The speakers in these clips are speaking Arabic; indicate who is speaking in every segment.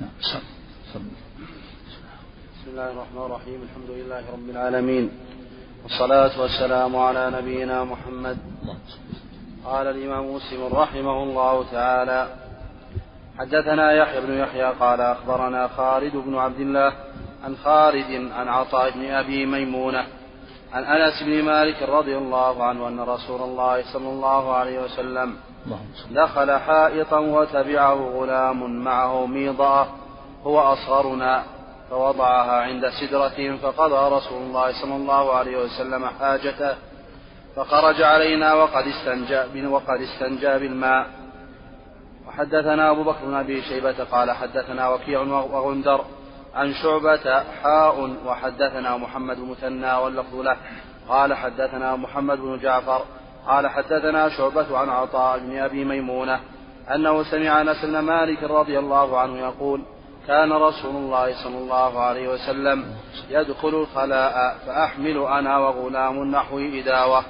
Speaker 1: نعم
Speaker 2: بسم الله الرحمن الرحيم الحمد لله رب العالمين والصلاة والسلام على نبينا محمد. قال الإمام مسلم رحمه الله تعالى حدثنا يحيى بن يحيى قال أخبرنا خالد بن عبد الله عن خالد عن عطاء بن أبي ميمونة عن أنس بن مالك رضي الله عنه أن رسول الله صلى الله عليه وسلم دخل حائطا وتبعه غلام معه ميضة هو أصغرنا فوضعها عند سدرة فقضى رسول الله صلى الله عليه وسلم حاجته فخرج علينا وقد استنجى وقد استنجى بالماء. وحدثنا أبو بكر بن أبي شيبة قال حدثنا وكيع وغندر عن شعبة حاء وحدثنا محمد المثنى واللفظ له. قال حدثنا محمد بن جعفر قال حدثنا شعبة عن عطاء بن أبي ميمونة أنه سمع أنس بن مالك رضي الله عنه يقول كان رسول الله صلى الله عليه وسلم يدخل الخلاء فأحمل أنا وغلام نحو إداوة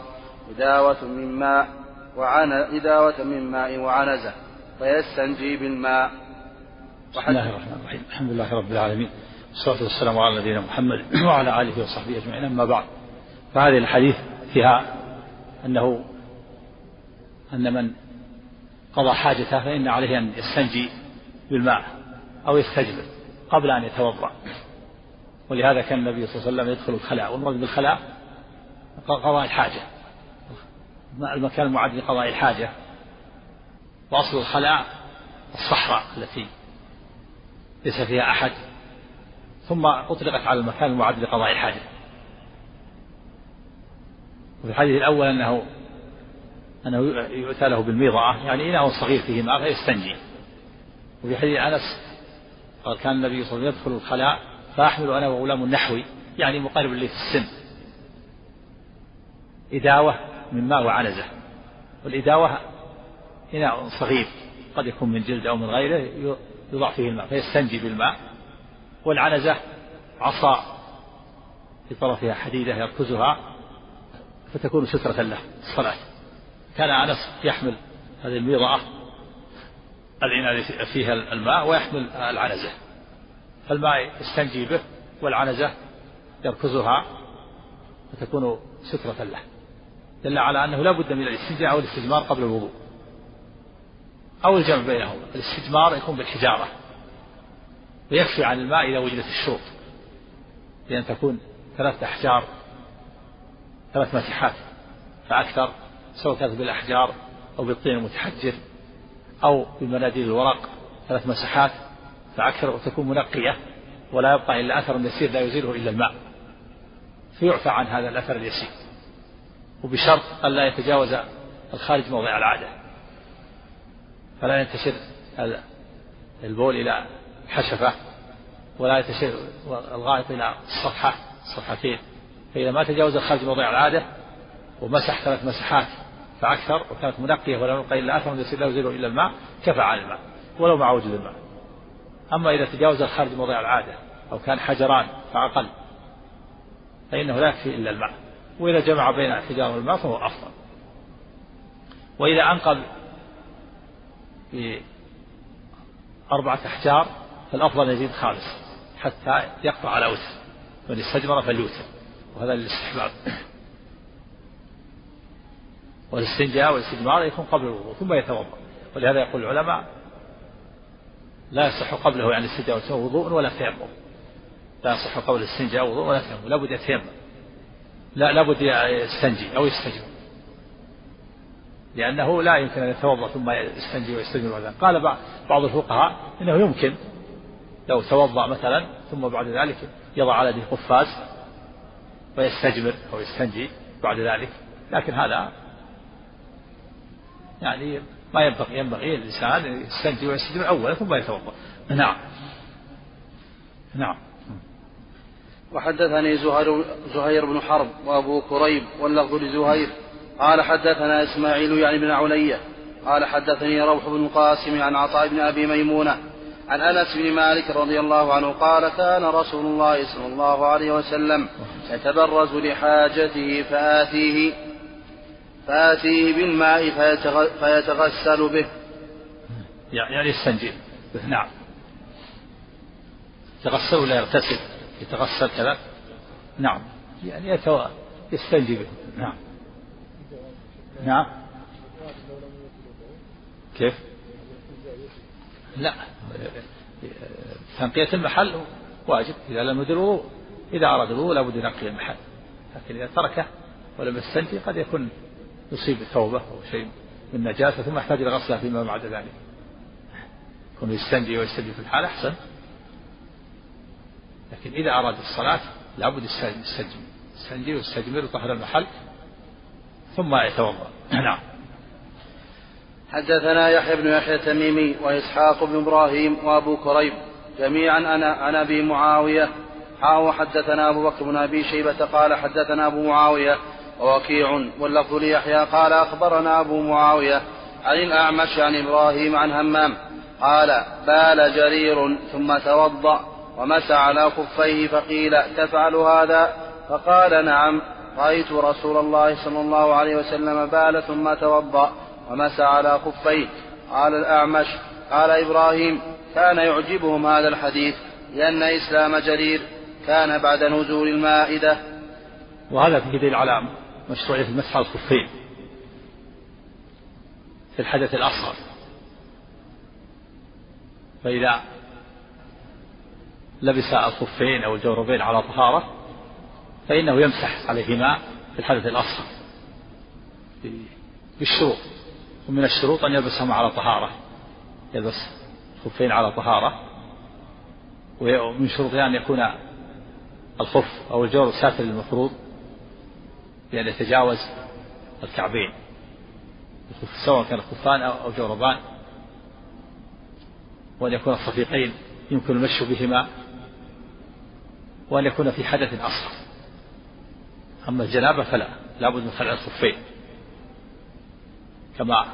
Speaker 2: إداوة من ماء وعن إداوة من ماء وعنزة فيستنجي بالماء.
Speaker 1: بسم الله الرحمن الرحيم. الحمد لله رب العالمين. والصلاة والسلام على نبينا محمد وعلى آله وصحبه أجمعين. أما بعد فهذه الحديث فيها أنه أن من قضى حاجته فإن عليه أن يستنجي بالماء أو يستجمر قبل أن يتوضأ. ولهذا كان النبي صلى الله عليه وسلم يدخل الخلاء والمراد بالخلاء قضاء الحاجة. المكان المعد لقضاء الحاجة وأصل الخلاء الصحراء التي ليس فيها أحد. ثم أطلقت على المكان المعد لقضاء الحاجة. وفي الحديث الأول أنه أنه يؤتى له بالميضعة يعني إناء صغير فيه ماء فيستنجي وفي حديث أنس قال كان النبي صلى الله عليه وسلم يدخل الخلاء فأحمل أنا وغلام نحوي يعني مقارب لي في السن. إداوة من ماء وعنزة. والإداوة إناء صغير. قد يكون من جلد أو من غيره. يضع فيه الماء فيستنجي بالماء. والعنزة عصا في طرفها حديدة يركزها فتكون سترة له الصلاة. كان أنس يحمل هذه الميضعة العناية فيها الماء ويحمل العنزة. فالماء يستنجي به والعنزة يركزها فتكون سترة له. دل على أنه لا بد من الاستنجاء الاستجمار قبل الوضوء. أو الجمع بينهما الاستجمار يكون بالحجارة. ويكفي عن الماء إذا وجدت الشروط. بأن تكون ثلاثة أحجار ثلاث مسحات فأكثر سواء كانت بالأحجار أو بالطين المتحجر أو بمناديل الورق ثلاث مسحات فأكثر وتكون منقية ولا يبقى إلا أثر يسير لا يزيله إلا الماء. فيعفى عن هذا الأثر اليسير. وبشرط ألا يتجاوز الخارج موضع العادة. فلا ينتشر البول إلى حشفة ولا ينتشر الغائط إلى الصفحة الصفحتين فإذا ما تجاوز الخارج موضع العادة ومسح ثلاث مسحات فأكثر وكانت منقية ولا يبقى إلا أثر يسير لا يزيله إلا الماء كفى عن الماء ولو مع وجود الماء. أما إذا تجاوز الخارج موضع العادة أو كان حجران فأقل فإنه لا يكفي إلا الماء. وإذا جمع بين الحجارة والماء فهو أفضل. وإذا أنقذ بأربعة أحجار فالأفضل يزيد خالص حتى يقطع على وتر من استجمر فليوتر وهذا للاستحباب. والاستنجاء والاستجمار يكون قبل الوضوء ثم يتوضأ. ولهذا يقول العلماء لا يصح قبله يعني الاستنجاء وضوء ولا تيمم. لا يصح قبل الاستنجاء وضوء ولا تيمم لابد يتيمم. لا لابد يستنجي أو يستجمر. لأنه لا يمكن أن يتوضأ ثم يستنجي ويستجمر بعد قال بعض الفقهاء إنه يمكن لو توضأ مثلا ثم بعد ذلك يضع على يده قفاز ويستجمر أو يستنجي بعد ذلك. لكن هذا يعني ما ينبغي ينبغي الإنسان يستنجي ويستجمر أولا ثم يتوضأ. نعم. نعم.
Speaker 2: وحدثني زهير, زهير بن حرب وأبو كريب واللفظ لزهير. قال حدثنا إسماعيل يعني بن علية قال حدثني روح بن القاسم عن عطاء بن أبي ميمونة عن أنس بن مالك رضي الله عنه قال كان رسول الله صلى الله عليه وسلم يتبرز لحاجته فآتيه فآتيه بالماء فيتغسل به.
Speaker 1: يعني يستنجي نعم. يتغسل ولا يغتسل؟ يتغسل كذا؟ نعم. يعني. يستنجي به نعم. نعم. كيف؟ لا. تنقية المحل واجب. إذا لم يدر الوضوء إذا أراد الوضوء لابد ينقي المحل. لكن إذا تركه ولم يستنجي قد يكون يصيب ثوبه أو شيء من نجاسة ثم يحتاج إلى غسلها فيما بعد ذلك. يكون يستنجي ويستنجي في الحال أحسن. لكن إذا أراد الصلاة لابد يستنجي يستنجي ويستجمر ويطهر المحل. ثم يتوضأ. نعم.
Speaker 2: حدثنا يحيى بن يحيى التميمي وإسحاق بن إبراهيم وأبو كريب. جميعا أنا عن أبي معاوية. حاو حدثنا أبو بكر بن أبي شيبة قال حدثنا أبو معاوية. ووكيع. واللفظ ليحيى قال أخبرنا أبو معاوية عن الأعمش عن إبراهيم عن همام. قال بال جرير ثم توضأ ومسى على خفيه فقيل تفعل هذا؟ فقال نعم. رأيت رسول الله صلى الله عليه وسلم بال ثم توضأ ومسى على خفيه. قال الأعمش قال إبراهيم كان يعجبهم هذا الحديث لأن إسلام جرير كان بعد نزول المائدة.
Speaker 1: وهذا في دليل على مشروعية المسح على الخفين في الحدث الأصغر. فإذا لبس الخفين أو الجوربين على طهارة فإنه يمسح عليهما في الحدث الأصغر. بالشروط. ومن الشروط أن يلبسهما على طهارة. يلبس الخفين على طهارة. ومن شروطها أن يكون الخف أو الجور ساتر المفروض بأن يتجاوز الكعبين. سواء كان خفان أو جوربان. وأن يكون الصفيقين يمكن المشي بهما. وأن يكون في حدث أصغر. أما الجنابة فلا لابد من خلع الخفين كما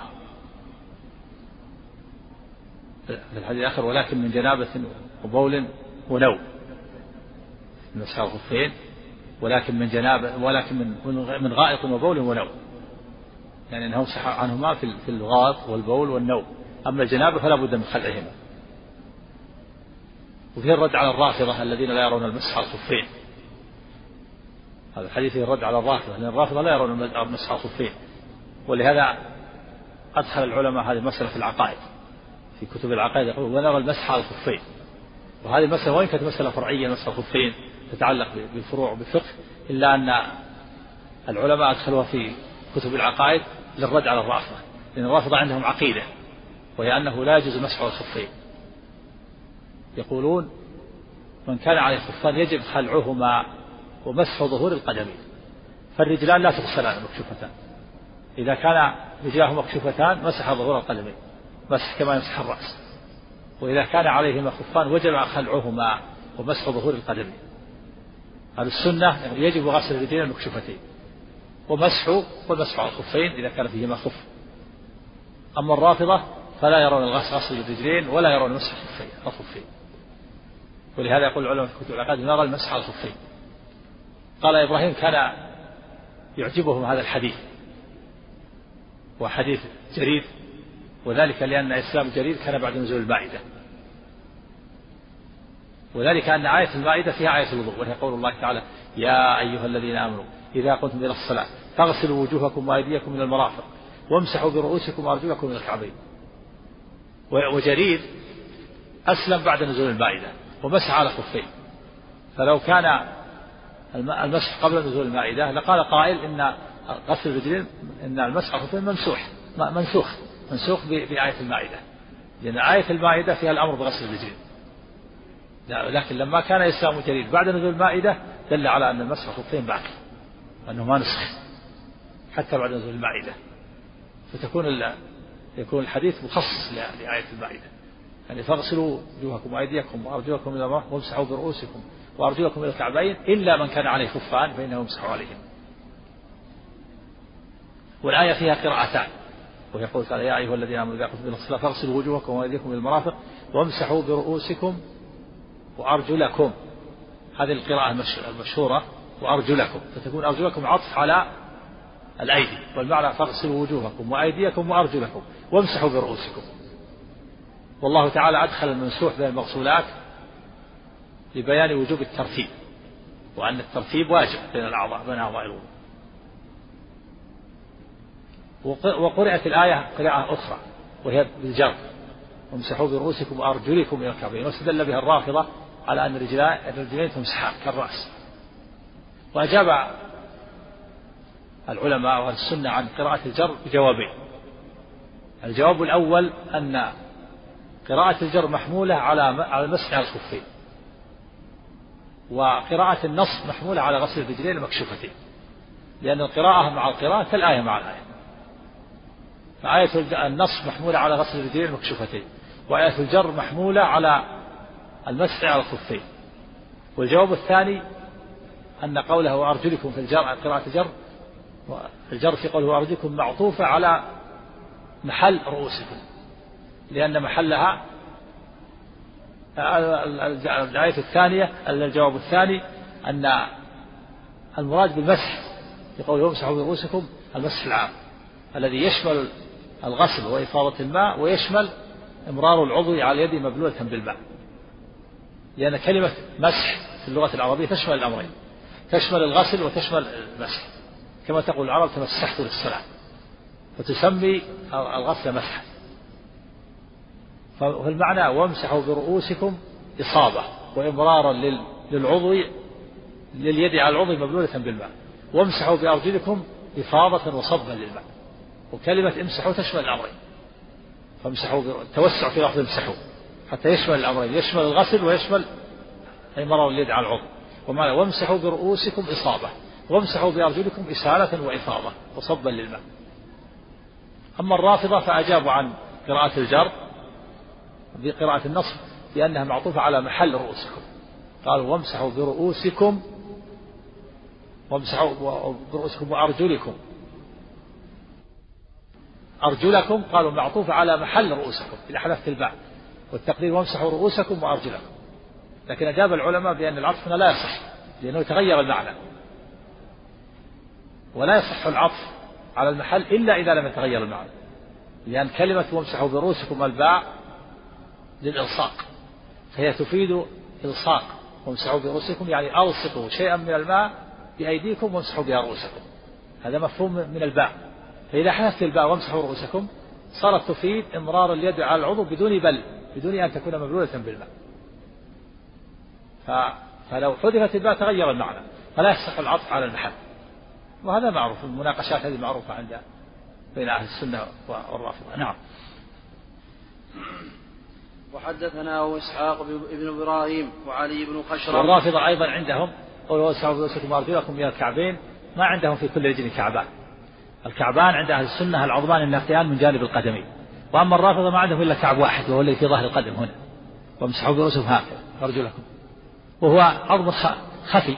Speaker 1: في الحديث الآخر ولكن من جنابة وبول ونوم. مسح الخفين ولكن من جنابة ولكن من من غائط وبول ونوم. يعني أنه يمسح عنهما في الغائط والبول والنوم. أما الجنابة فلا بد من خلعهما. وفيه الرد على الرافضة الذين لا يرون المسح على الخفين هذا الحديث فيه الرد على الرافضة لأن الرافضة لا يرون على الخفين ولهذا أدخل العلماء هذه المسألة في العقائد في كتب العقائد يقول ونرى المسح على الخفين وهذه المسألة وإن كانت مسألة فرعية مسح الخفين تتعلق بالفروع وبالفقه إلا أن العلماء أدخلوها في كتب العقائد للرد على الرافضة لأن الرافضة عندهم عقيدة وهي أنه لا يجوز مسح الخفين يقولون من كان عليه خفان يجب خلعهما ومسح ظهور القدمين. فالرجلان لا تغسلان مكشوفتان. إذا كان رجلاه مكشوفتان مسح ظهور القدمين. مسح كما يمسح الرأس. وإذا كان عليهما خفان وجب خلعهما ومسح ظهور القدمين. هذه السنة يعني يجب غسل الرجلين المكشوفتين. ومسح والمسح على الخفين إذا كان فيهما خف. أما الرافضة فلا يرون غسل الرجلين ولا يرون مسح الخفين الخفين. ولهذا يقول العلماء في كتب العقائد نرى المسح على الخفين. قال إبراهيم كان يعجبهم هذا الحديث وحديث جرير وذلك لأن إسلام جرير كان بعد نزول المائدة. وذلك أن آية المائدة فيها آية الوضوء وهي قول الله تعالى يا أيها الذين آمنوا إذا قمتم إلى الصلاة فاغسلوا وجوهكم وأيديكم من المرافق وامسحوا برؤوسكم وأرجلكم من الكعبين. وجرير أسلم بعد نزول المائدة ومسح على خفين فلو كان المسح قبل نزول المائدة. لقال قائل إن غسل الرجلين إن المسح الخفين ممسوح منسوخ. منسوخ بآية المائدة. لأن آية المائدة فيها الأمر بغسل الرجلين. لكن لما كان إسلام جرير بعد نزول المائدة دل على أن المسح الخفين باقي. وأنه ما نسخ. حتى بعد نزول المائدة. فتكون يكون الحديث مخصص لآية المائدة. يعني فاغسلوا وجوهكم وأيديكم وأرجلكم إلى المرفق وامسحوا برؤوسكم. وأرجلكم إلى الكعبين إلا من كان عليه خفان فإنه يمسح عليهم والآية فيها قراءتان. ويقول تعالى يا أيها الذين آمنوا إذا قمتم إلى الصلاة فاغسلوا وجوهكم وأيديكم إلى المرافق وامسحوا برؤوسكم وأرجلكم. هذه القراءة المشهورة. وأرجلكم. فتكون أرجلكم عطف على الأيدي. والمعنى فاغسلوا وجوهكم وأيديكم وأرجلكم وامسحوا برؤوسكم. والله تعالى أدخل الممسوح بين المغسولات. لبيان وجوب الترتيب وأن الترتيب واجب بين الأعضاء بين أعضاء الوضوء وقرأت الآية قراءة أخرى وهي بالجر وامسحوا برؤوسكم وأرجلكم إلى الكعبين واستدل بها الرافضة على أن الرجلين تمسحان كالرأس. وأجاب العلماء وأهل السنة عن قراءة الجر بجوابين. الجواب الأول أن قراءة الجر محمولة على على المسح على الخفين. وقراءة النص محمولة على غسل الرجلين المكشوفتين لأن القراءة مع القراءة كالآية مع الآية. فآية النص محمولة على غسل الرجلين المكشوفتين وآية الجر محمولة على المسح على الخفين. والجواب الثاني أن قوله وأرجلكم في الجر قراءة الجر الجر في قوله وأرجلكم معطوفة على محل رؤوسكم. لأن محلها الآية الثانية الجواب الثاني أن المراد بالمسح في قوله امسحوا برؤوسكم المسح العام الذي يشمل الغسل وإفاضة الماء ويشمل إمرار العضو على اليد مبلولة بالماء. لأن كلمة مسح في اللغة العربية تشمل الأمرين تشمل الغسل وتشمل المسح. كما تقول العرب تمسحت للصلاة فتسمي الغسل مسحا. فالمعنى وامسحوا برؤوسكم إصابة وإمرارا للعضو لليد على العضو مبلولة بالماء. وامسحوا بأرجلكم إفاضة وصبا للماء. وكلمة امسحوا تشمل الأمرين. فامسحوا التوسع في لفظ امسحوا. حتى يشمل الأمرين. يشمل الغسل ويشمل إمرار اليد على العضو. ومعنى وامسحوا برؤوسكم إصابة. وامسحوا بأرجلكم إسالة وإفاضة وصبا للماء. أما الرافضة فأجابوا عن قراءة الجر. بقراءة النص بأنها معطوفة على محل رؤوسكم. قالوا وامسحوا برؤوسكم وامسحوا برؤوسكم وأرجلكم. أرجلكم قالوا معطوفة على محل رؤوسكم إذا حذفت الباء. والتقدير وامسحوا رؤوسكم وأرجلكم. لكن أجاب العلماء بأن العطف هنا لا يصح لأنه يتغير المعنى. ولا يصح العطف على المحل إلا إذا لم يتغير المعنى. لأن كلمة وامسحوا برؤوسكم الباء للإلصاق. فهي تفيد إلصاق. وامسحوا برؤوسكم يعني ألصقوا شيئا من الماء بأيديكم وامسحوا بها رؤوسكم. هذا مفهوم من الباء. فإذا حذفت الباء وامسحوا رؤوسكم صارت تفيد إمرار اليد على العضو بدون بل بدون أن تكون مبلولة بالماء. فلو حذفت الباء تغير المعنى. فلا يصح العطف على المحل. وهذا معروف المناقشات هذه معروفة عند بين أهل السنة والرافضة. نعم.
Speaker 2: وحدثنا إسحاق بن إبراهيم وعلي بن خشرم
Speaker 1: والرافضة أيضا عندهم قولوا وسعوا بوسكم وأرجلكم إلى الكعبين ما عندهم في كل رجل كعبان. الكعبان عند أهل السنة العظمان الناقيان من جانب القدمين وأما الرافضة ما عندهم إلا كعب واحد وهو الذي في ظهر القدم هنا. وامسحوا برؤوسهم هكذا. أرجلكم وهو عظم خفي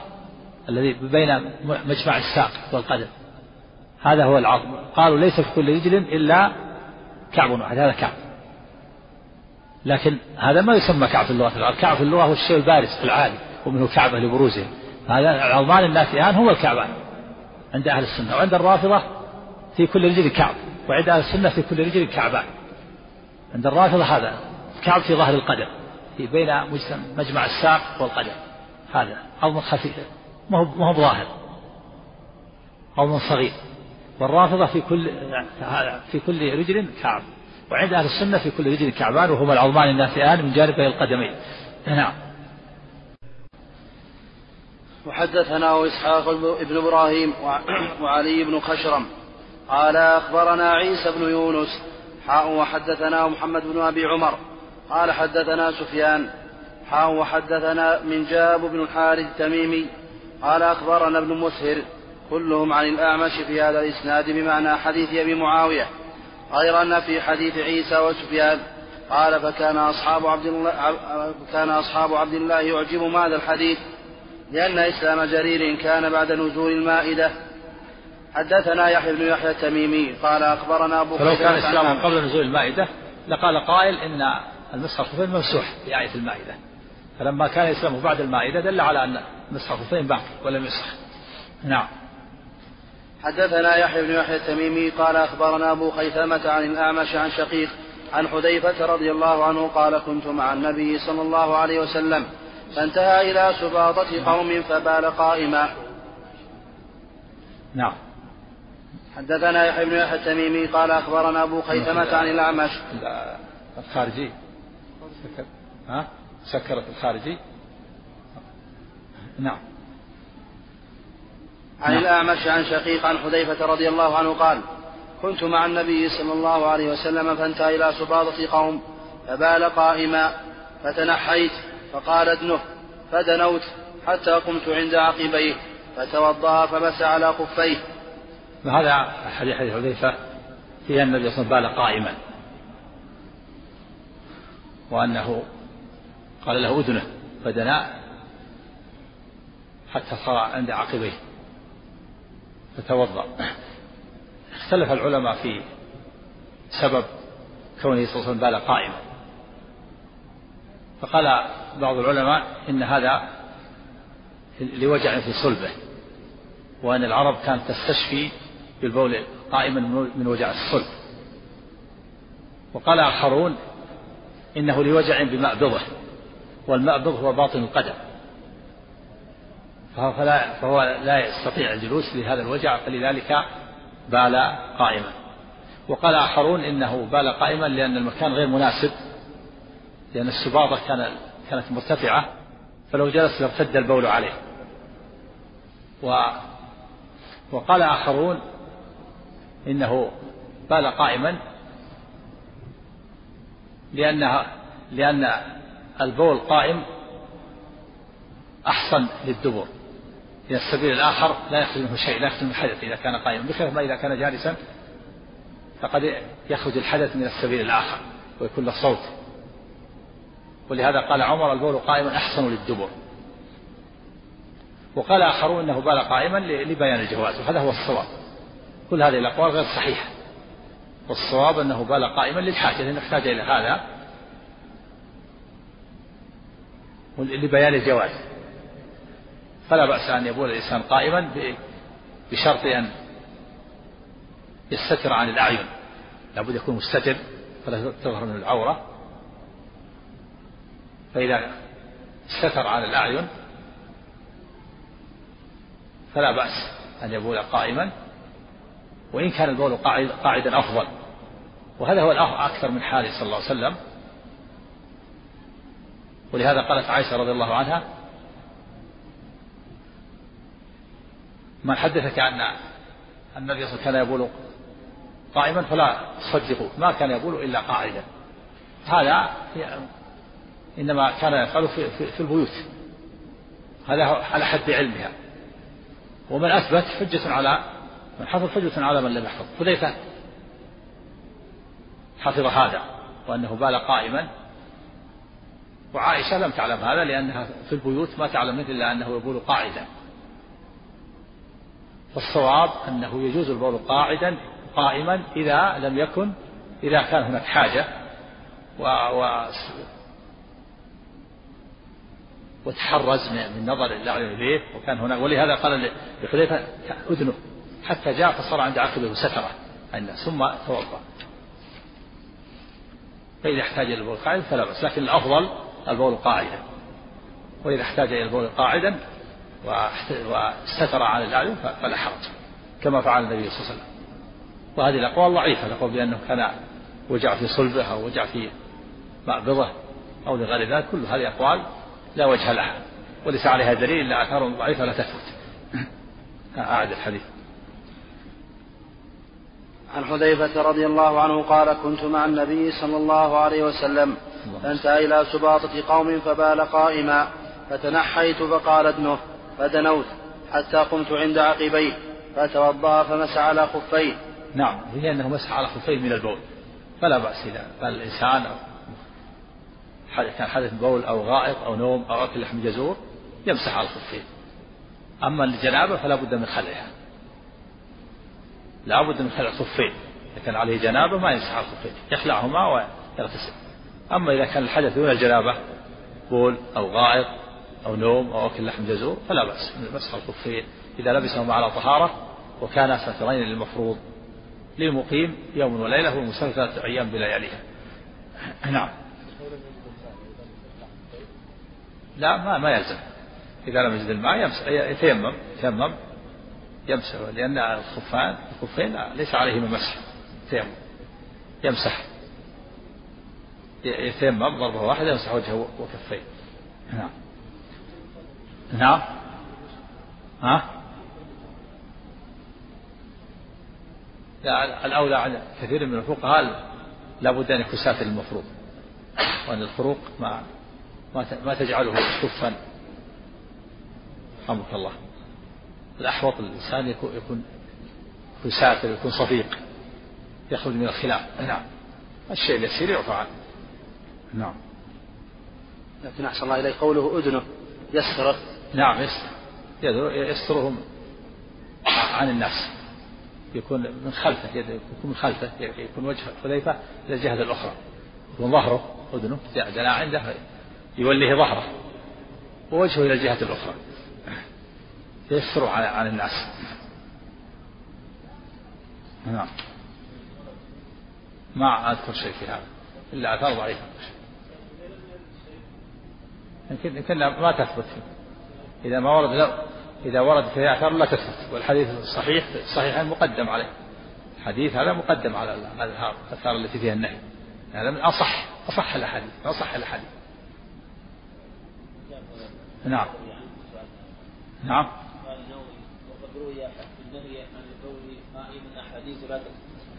Speaker 1: الذي بين مجمع الساق والقدم. هذا هو العظم. قالوا ليس في كل رجل إلا كعب واحد هذا كعب. لكن هذا ما يسمى كعب في اللغة. الكعب في اللغة هو الشيء البارز العالي ومنه كعبة لبروزه هذا العظمان الناتئان هو الكعبان عند أهل السنة وعند الرافضة في كل رجل كعب وعند أهل السنة في كل رجل كعبان. عند الرافضة هذا كعب في ظهر القدم في بين مجمع الساق والقدم. هذا عظم خفيف ما هو ما هو ظاهر عظم صغير. والرافضة في كل في كل رجل كعب. وعند أهل السنة في كل رجل كعبان وهما العظمان النافئان من جانبي القدمين. نعم.
Speaker 2: وحدثنا إسحاق بن إبراهيم وعلي بن خشرم. قال أخبرنا عيسى بن يونس. حاء وحدثنا محمد بن أبي عمر. قال حدثنا سفيان. حاء وحدثنا من جاب بن الحارث التميمي. قال أخبرنا ابن مسهر. كلهم عن الأعمش في هذا الإسناد بمعنى حديث أبي معاوية. غير أن في حديث عيسى وسفيان قال فكان أصحاب عبد الله كان أصحاب عبد الله يعجبهم هذا الحديث؟ لأن إسلام جرير كان بعد نزول المائدة. حدثنا يحيى بن يحيى التميمي قال أخبرنا أبو
Speaker 1: فلو كان إسلام قبل نزول المائدة لقال قائل إن المسح الخفين ممسوح في آية المائدة. فلما كان الإسلام بعد المائدة دل على أن الخفين باقي ولم يسخ نعم.
Speaker 2: حدثنا يحيى بن يحيى التميمي قال أخبرنا أبو خيثمة عن الأعمش عن شقيق عن حذيفة رضي الله عنه قال كنت مع النبي صلى الله عليه وسلم فانتهى إلى سباطة قوم فبال قائما.
Speaker 1: نعم.
Speaker 2: حدثنا يحيى بن يحيى التميمي قال أخبرنا أبو خيثمة عن الأعمش.
Speaker 1: الخارجي. سكر ها؟ سكرت الخارجي؟ نعم.
Speaker 2: عن نعم. الأعمش عن شقيق عن حذيفة رضي الله عنه قال كنت مع النبي صلى الله عليه وسلم فانتهى إلى سباطة قوم فبال قائما فتنحيت فقال ادنه فدنوت حتى قمت عند عقبيه فتوضأ فمس على خفيه.
Speaker 1: وهذا حديث حديث حذيفة في أن النبي صلى الله عليه وسلم بال قائما. وأنه قال له أذنه فدنا حتى صار عند عقبيه. فتوضأ اختلف العلماء في سبب كونه صلى الله عليه وسلم قائما. فقال بعض العلماء إن هذا لوجع في صلبه وأن العرب كانت تستشفي بالبول قائما من وجع الصلب. وقال آخرون إنه لوجع بمأبضه والمأبض هو باطن القدم. فلا فهو لا يستطيع الجلوس لهذا الوجع فلذلك بال قائما. وقال آخرون إنه بال قائما لأن المكان غير مناسب لأن السباطة كان كانت مرتفعة فلو جلس لارتد البول عليه. و وقال آخرون إنه بال قائما لأنها لأن البول قائم أحسن للدبر. إلى السبيل الآخر لا يخرج منه شيء لا يخرج منه حدث إذا كان قائما. بخلاف ما إذا كان جالسا فقد يخرج الحدث من السبيل الآخر ويكون له صوت. ولهذا قال عمر البول قائما أحسن للدبر. وقال آخرون أنه بال قائما لبيان الجواز وهذا هو الصواب. كل هذه الأقوال غير صحيحة. والصواب أنه بال قائما للحاجة لأنه احتاج إلى هذا. لبيان الجواز. فلا بأس أن يبول الإنسان قائما بشرط أن يستتر عن الأعين. لابد يكون مستتر فلا تظهر من العورة. فإذا استتر عن الأعين فلا بأس أن يبول قائما وإن كان البول قاعد قاعدا أفضل. وهذا هو أكثر من حاله صلى الله عليه وسلم. ولهذا قالت عائشة رضي الله عنها من حدثك أن النبي صلى الله عليه وسلم كان يبول قائما فلا تصدقوا ما كان يبول إلا قاعدا. هذا إنما كان يفعله في, في, في البيوت. هذا على حد علمها. ومن أثبت حجة على من حفظ حجة على من لم يحفظ. حذيفة حفظ هذا وأنه بال قائما. وعائشة لم تعلم هذا لأنها في البيوت ما تعلم مثل إلا أنه يبول قاعدا. فالصواب أنه يجوز البول قاعدا قائما إذا لم يكن إذا كان هناك حاجة و, و وتحرز من نظر الأعين إليه وكان هناك ولهذا قال لحذيفة أذنه حتى جاء فصار عند عقبه سترة ثم توضأ. فإذا احتاج إلى البول قاعدا فلا بأس لكن الأفضل البول قاعدا. وإذا احتاج إلى البول قاعدا واستتر عن الأعين فلا حرج كما فعل النبي صلى الله عليه وسلم. وهذه الأقوال ضعيفة الأقوال بأنه كان وجع في صلبه أو وجع في مأبضه أو لغير ذلك كل هذه أقوال لا وجه لها وليس عليها دليل إلا آثار ضعيفة لا تثبت. أعد الحديث.
Speaker 2: عن حذيفة رضي الله عنه قال كنت مع النبي صلى الله عليه وسلم فانتهى إلى سباطة قوم فبال قائما فتنحيت فقال ابنه فدنوت حتى قمت عند عقبيه فتوضأ فمسح على خفيه.
Speaker 1: نعم هي أنه مسح على خفيه من البول. فلا بأس إذا بل الإنسان كان حدث بول أو غائط أو نوم أو أكل لحم جزور يمسح على الخفين أما الجنابة فلا بد من خلعها. لا بد من خلع الخفين إذا كان عليه جنابة ما يمسح على الخفين يخلعهما ويغتسل. أما إذا كان الحدث دون الجنابة بول أو غائط أو نوم أو أكل لحم جزور فلا بأس مسح الخفين إذا لبسهما على طهارة وكانا سترين للمفروض. للمقيم يوم وليلة والمسافر ثلاثة أيام بلياليها. نعم. لا ما ما يلزم. إذا لم يجد الماء يتيمم يتيمم يمسح لأن الخفان الخفين ليس عليهما مسح تيمم يمسح. يتيمم ضربة واحدة يمسح وجهه وكفيه. نعم. نعم. ها؟ لا الأولى عن كثير من الفقهاء لابد أن يكون ساتر المفروض وأن الفروق ما ما تجعله كفا. رحمك الله. الأحوط الإنسان يكون يكون يكون ساتر يكون صديق يخرج من الخلاف. نعم. الشيء اليسير يعفى عنه. نعم.
Speaker 2: لكن أحسن الله إليه قوله أذنه يستره
Speaker 1: نعم يستر يسترهم عن الناس. يكون من خلفه يكون من خلفه يكون وجه حذيفة إلى الجهة الأخرى. يكون ظهره أذنه دنا عنده يوليه ظهره. ووجهه إلى الجهة الأخرى. يستر عن الناس. نعم. ما أذكر شيء في هذا. إلا آثار ضعيفة. يمكن ما تثبت. إذا ما ورد لا إذا ورد في آثار لا تثبت والحديث الصحيح الصحيحين مقدم عليه. الحديث هذا مقدم على الآثار التي فيها النهي. هذا من أصح أصح الأحاديث أصح الأحاديث. نعم. نعم. وقد روي النهي عن قائما أحاديث لا تثبت.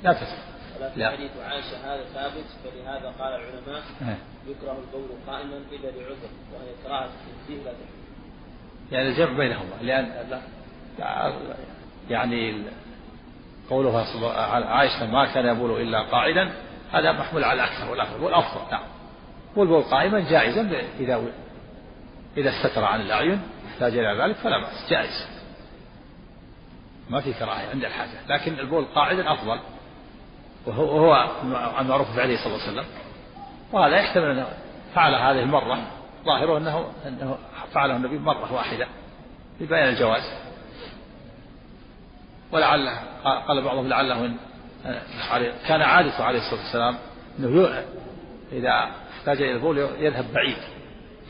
Speaker 1: لا. تثبت
Speaker 3: ولكن حديث عائشة هذا ثابت فلهذا قال العلماء إيه. يكره القول قائما إلا لعذر وهي كراهة التنزيه لا تحريم
Speaker 1: يعني الجمع بينهما لأن يعني قولها عائشة ما كان يبول إلا قاعدا هذا محمول على الأكثر والأفضل والأفضل نعم. والبول قائما جائزا إذا إذا استتر عن الأعين احتاج إلى ذلك فلا بأس جائز. ما في كراهية عند الحاجة لكن البول قاعدا أفضل وهو, وهو المعروف فعله صلى الله عليه وسلم. وهذا يحتمل أنه فعل هذه المرة ظاهره أنه أنه فعله النبي مرة واحدة لبيان الجواز. ولعل قال بعضهم لعله إن كان عادته عليه الصلاة والسلام أنه إذا احتاج إلى البول يذهب بعيد.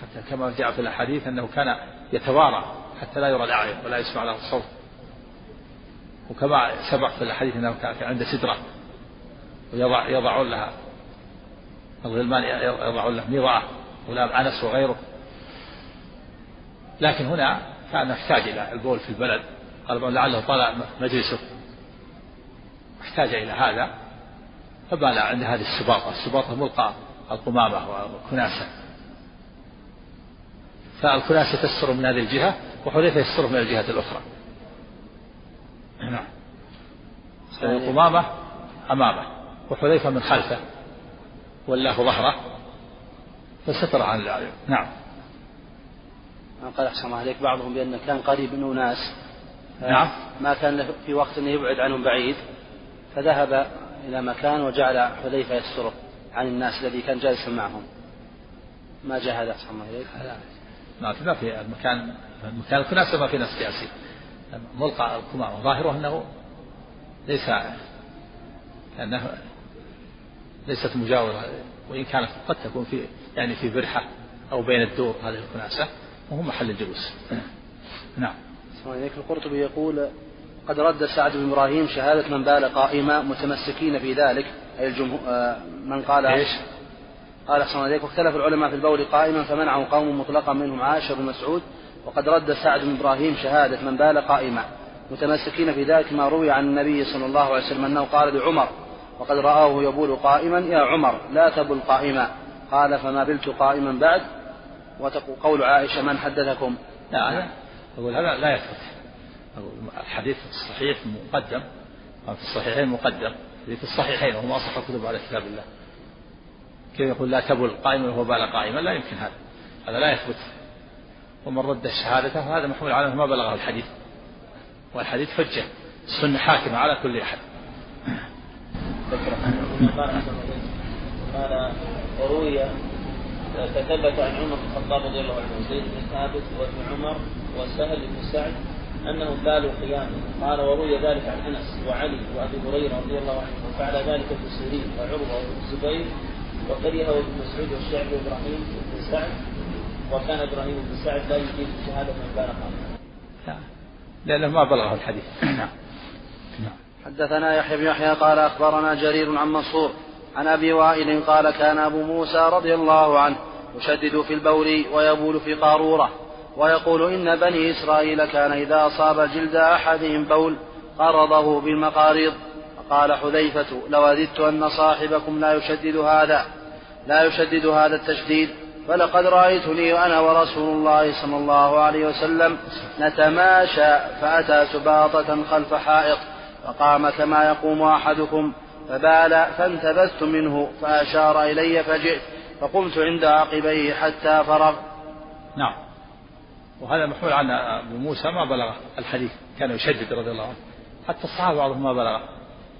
Speaker 1: حتى كما جاء في الأحاديث أنه كان يتوارى حتى لا يرى الأعين ولا يسمع له الصوت. وكما سبق في الحديث أنه كان عند سدرة. ويضع يضعون لها الغلمان يضعون له مضاعة ولا أنس وغيره. لكن هنا كان يحتاج إلى البول في البلد. قال لعله طال مجلسه. احتاج إلى هذا. فبال عند هذه السباطة. السباطة ملقى القمامة والكناسة. فالكناسة تستر من هذه الجهة وحذيفة يستر من الجهة الأخرى. نعم. القمامة أمامه وحذيفة من خلفه ولاه ظهره فستر عن الأعين نعم.
Speaker 2: قال أحسن الله عليك بعضهم بأن كان قريب من أناس
Speaker 1: نعم.
Speaker 2: ما كان في وقت أنه يبعد عنهم بعيد. فذهب إلى مكان وجعل حذيفة يستره عن الناس الذي كان جالسا معهم. ما جاء هذا أحسن الله إليك
Speaker 1: ما في ما في المكان مكان الكناسة ما في ناس جالسين ملقى القمامة ظاهره أنه ليس أنه ليست مجاورة وإن كانت قد تكون في يعني في برحة أو بين الدور هذه الكناسة وهو محل الجلوس. نعم.
Speaker 2: القرطبي يقول قد رد سعد بن إبراهيم شهادة من بال قائما متمسكين في ذلك أي الجمهور آه، من قال
Speaker 1: إيش؟
Speaker 2: قال أحسن عليك واختلف العلماء في البول قائما فمنعه قوم مطلقا منهم عائشة بن مسعود وقد رد سعد بن إبراهيم شهادة من بال قائما متمسكين في ذلك ما روي عن النبي صلى الله عليه وسلم أنه قال لعمر وقد رآه يبول قائما يا عمر لا تبل قائما. قال فما بلت قائما بعد وقول عائشة من حدثكم؟
Speaker 1: لا أقول هذا لا يثبت. الحديث الصحيح مقدم. في الصحيحين مقدم. في الصحيحين وهو أصح الكتب على كتاب الله. كيف يقول لا تبل قائما وهو بال قائما؟ لا يمكن هذا. هذا لا يثبت. ومن رد شهادته هذا محمول على ما بلغه الحديث. والحديث حجة. السنة حاكمة على كل أحد.
Speaker 3: قال وروي تثبت عن عمر بن الخطاب رضي الله عنه زيد بن ثابت وابن عمر وسهل بن سعد أنهم بالوا قياما. قال وروي ذلك عن أنس وعلي وأبي هريرة رضي الله عنه وفعل ذلك ابن سيرين وعروة وابن الزبير وكرهه ابن مسعود والشعبي وابراهيم بن سعد. وكان إبراهيم بن سعد لا يجيب شهادة من بلغ
Speaker 1: لأنه ما بلغه الحديث. نعم.
Speaker 2: نعم. حدثنا يحيى بن يحيى قال أخبرنا جرير عن منصور عن أبي وائل قال كان أبو موسى رضي الله عنه يشدد في البول ويبول في قارورة ويقول إن بني إسرائيل كان إذا أصاب جلد احدهم بول قرضه بالمقاريض. فقال حذيفة لوددت أن صاحبكم لا يشدد هذا لا يشدد هذا التشديد فلقد رأيتني أنا ورسول الله صلى الله عليه وسلم نتماشى فأتى سباطة خلف حائط فقام كما يقوم أحدكم فبال فانتبذت منه فأشار إلي فجئت فقمت عند عقبيه حتى فرغ.
Speaker 1: نعم. وهذا محمول عن أبو موسى ما بلغ الحديث. كان يشدد رضي الله عنه. حتى الصحابة بعضهم ما بلغ.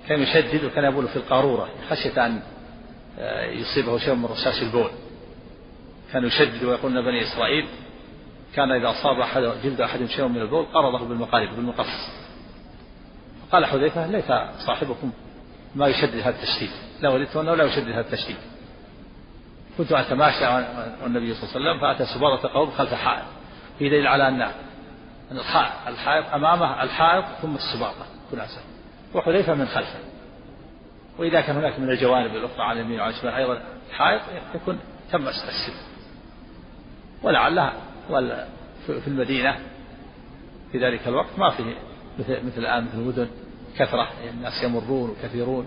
Speaker 1: كان يشدد وكان يبول في القارورة خشية أن يصيبه شيء من رشاش البول. كان يشدد ويقول إن بني إسرائيل كان إذا أصاب أحد جلد أحد شيء من البول قرضه بالمقارب بالمقص. قال حذيفة ليس صاحبكم ما يشدد هذا التشديد. لا وددت انه لا يشدد هذا التشديد. كنت أتماشى والنبي صلى الله عليه وسلم فأتى سبارة قوم خلف حائط في دليل على أن الحائط أمامه الحائط ثم السباطة كل عسل. وحذيفة من خلفه. وإذا كان هناك من الجوانب الأخرى على اليمين وعلى الشمال أيضا الحائط يكون تم السد ولعلها في المدينة في ذلك الوقت ما فيه مثل مثل الآن مثل المدن كثرة الناس يمرون وكثيرون.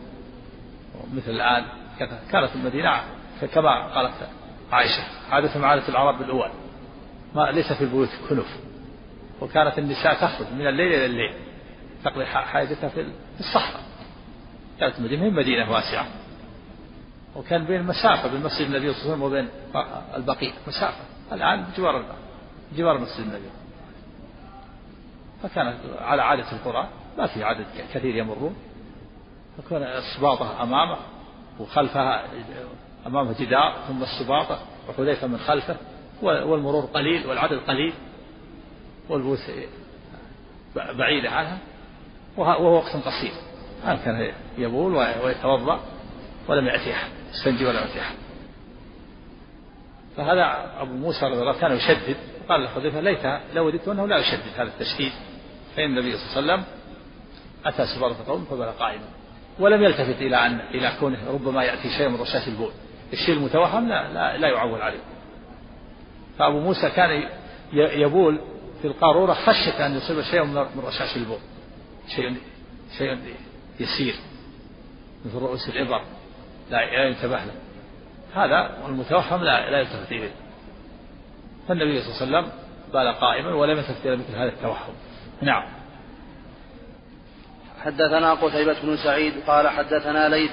Speaker 1: مثل الآن كانت المدينة كما قالت عائشة عادة عادة العرب بالأول. ما ليس في البيوت كنف. وكانت النساء تخرج من الليل إلى الليل. تقضي حاجتها في الصحراء. كانت المدينة هي مدينة واسعة. وكان بين مسافة بين مسجد النبي صلى الله عليه وسلم وبين البقيع. مسافة. الآن بجوار جوار مسجد النبي. فكانت على عادة القرى. ما في عدد كثير يمرون. فكان السباطة أمامه وخلفها أمامه جدار ثم السباطة وحذيفة من خلفه والمرور قليل والعدد قليل والبوث بعيدة عنها وهو وقت قصير. ما كان يبول ويتوضأ ولم يأتي أحد استنجي ولم يأتي أحد. فهذا أبو موسى رضي الله كان يشدد قال لحذيفة ليت لو وددت أنه لا يشدد هذا التشديد فإن النبي صلى الله عليه وسلم أتى سبارة قوم فبلى قائما ولم يلتفت إلى أن إلى كونه ربما يأتي شيء من رشاش البول. الشيء المتوهم لا, لا, لا يعول عليه. فأبو موسى كان يبول في القارورة خشية أن يصيب شيء من رشاش البول. شيء شيء يسير مثل رؤوس الإبر لا ينتبه له. هذا والمتوهم لا لا يلتفت إليه. فالنبي صلى الله عليه وسلم بال قائما ولم يلتفت إلى مثل هذا التوهم. نعم.
Speaker 2: حدثنا قتيبة بن سعيد قال حدثنا ليث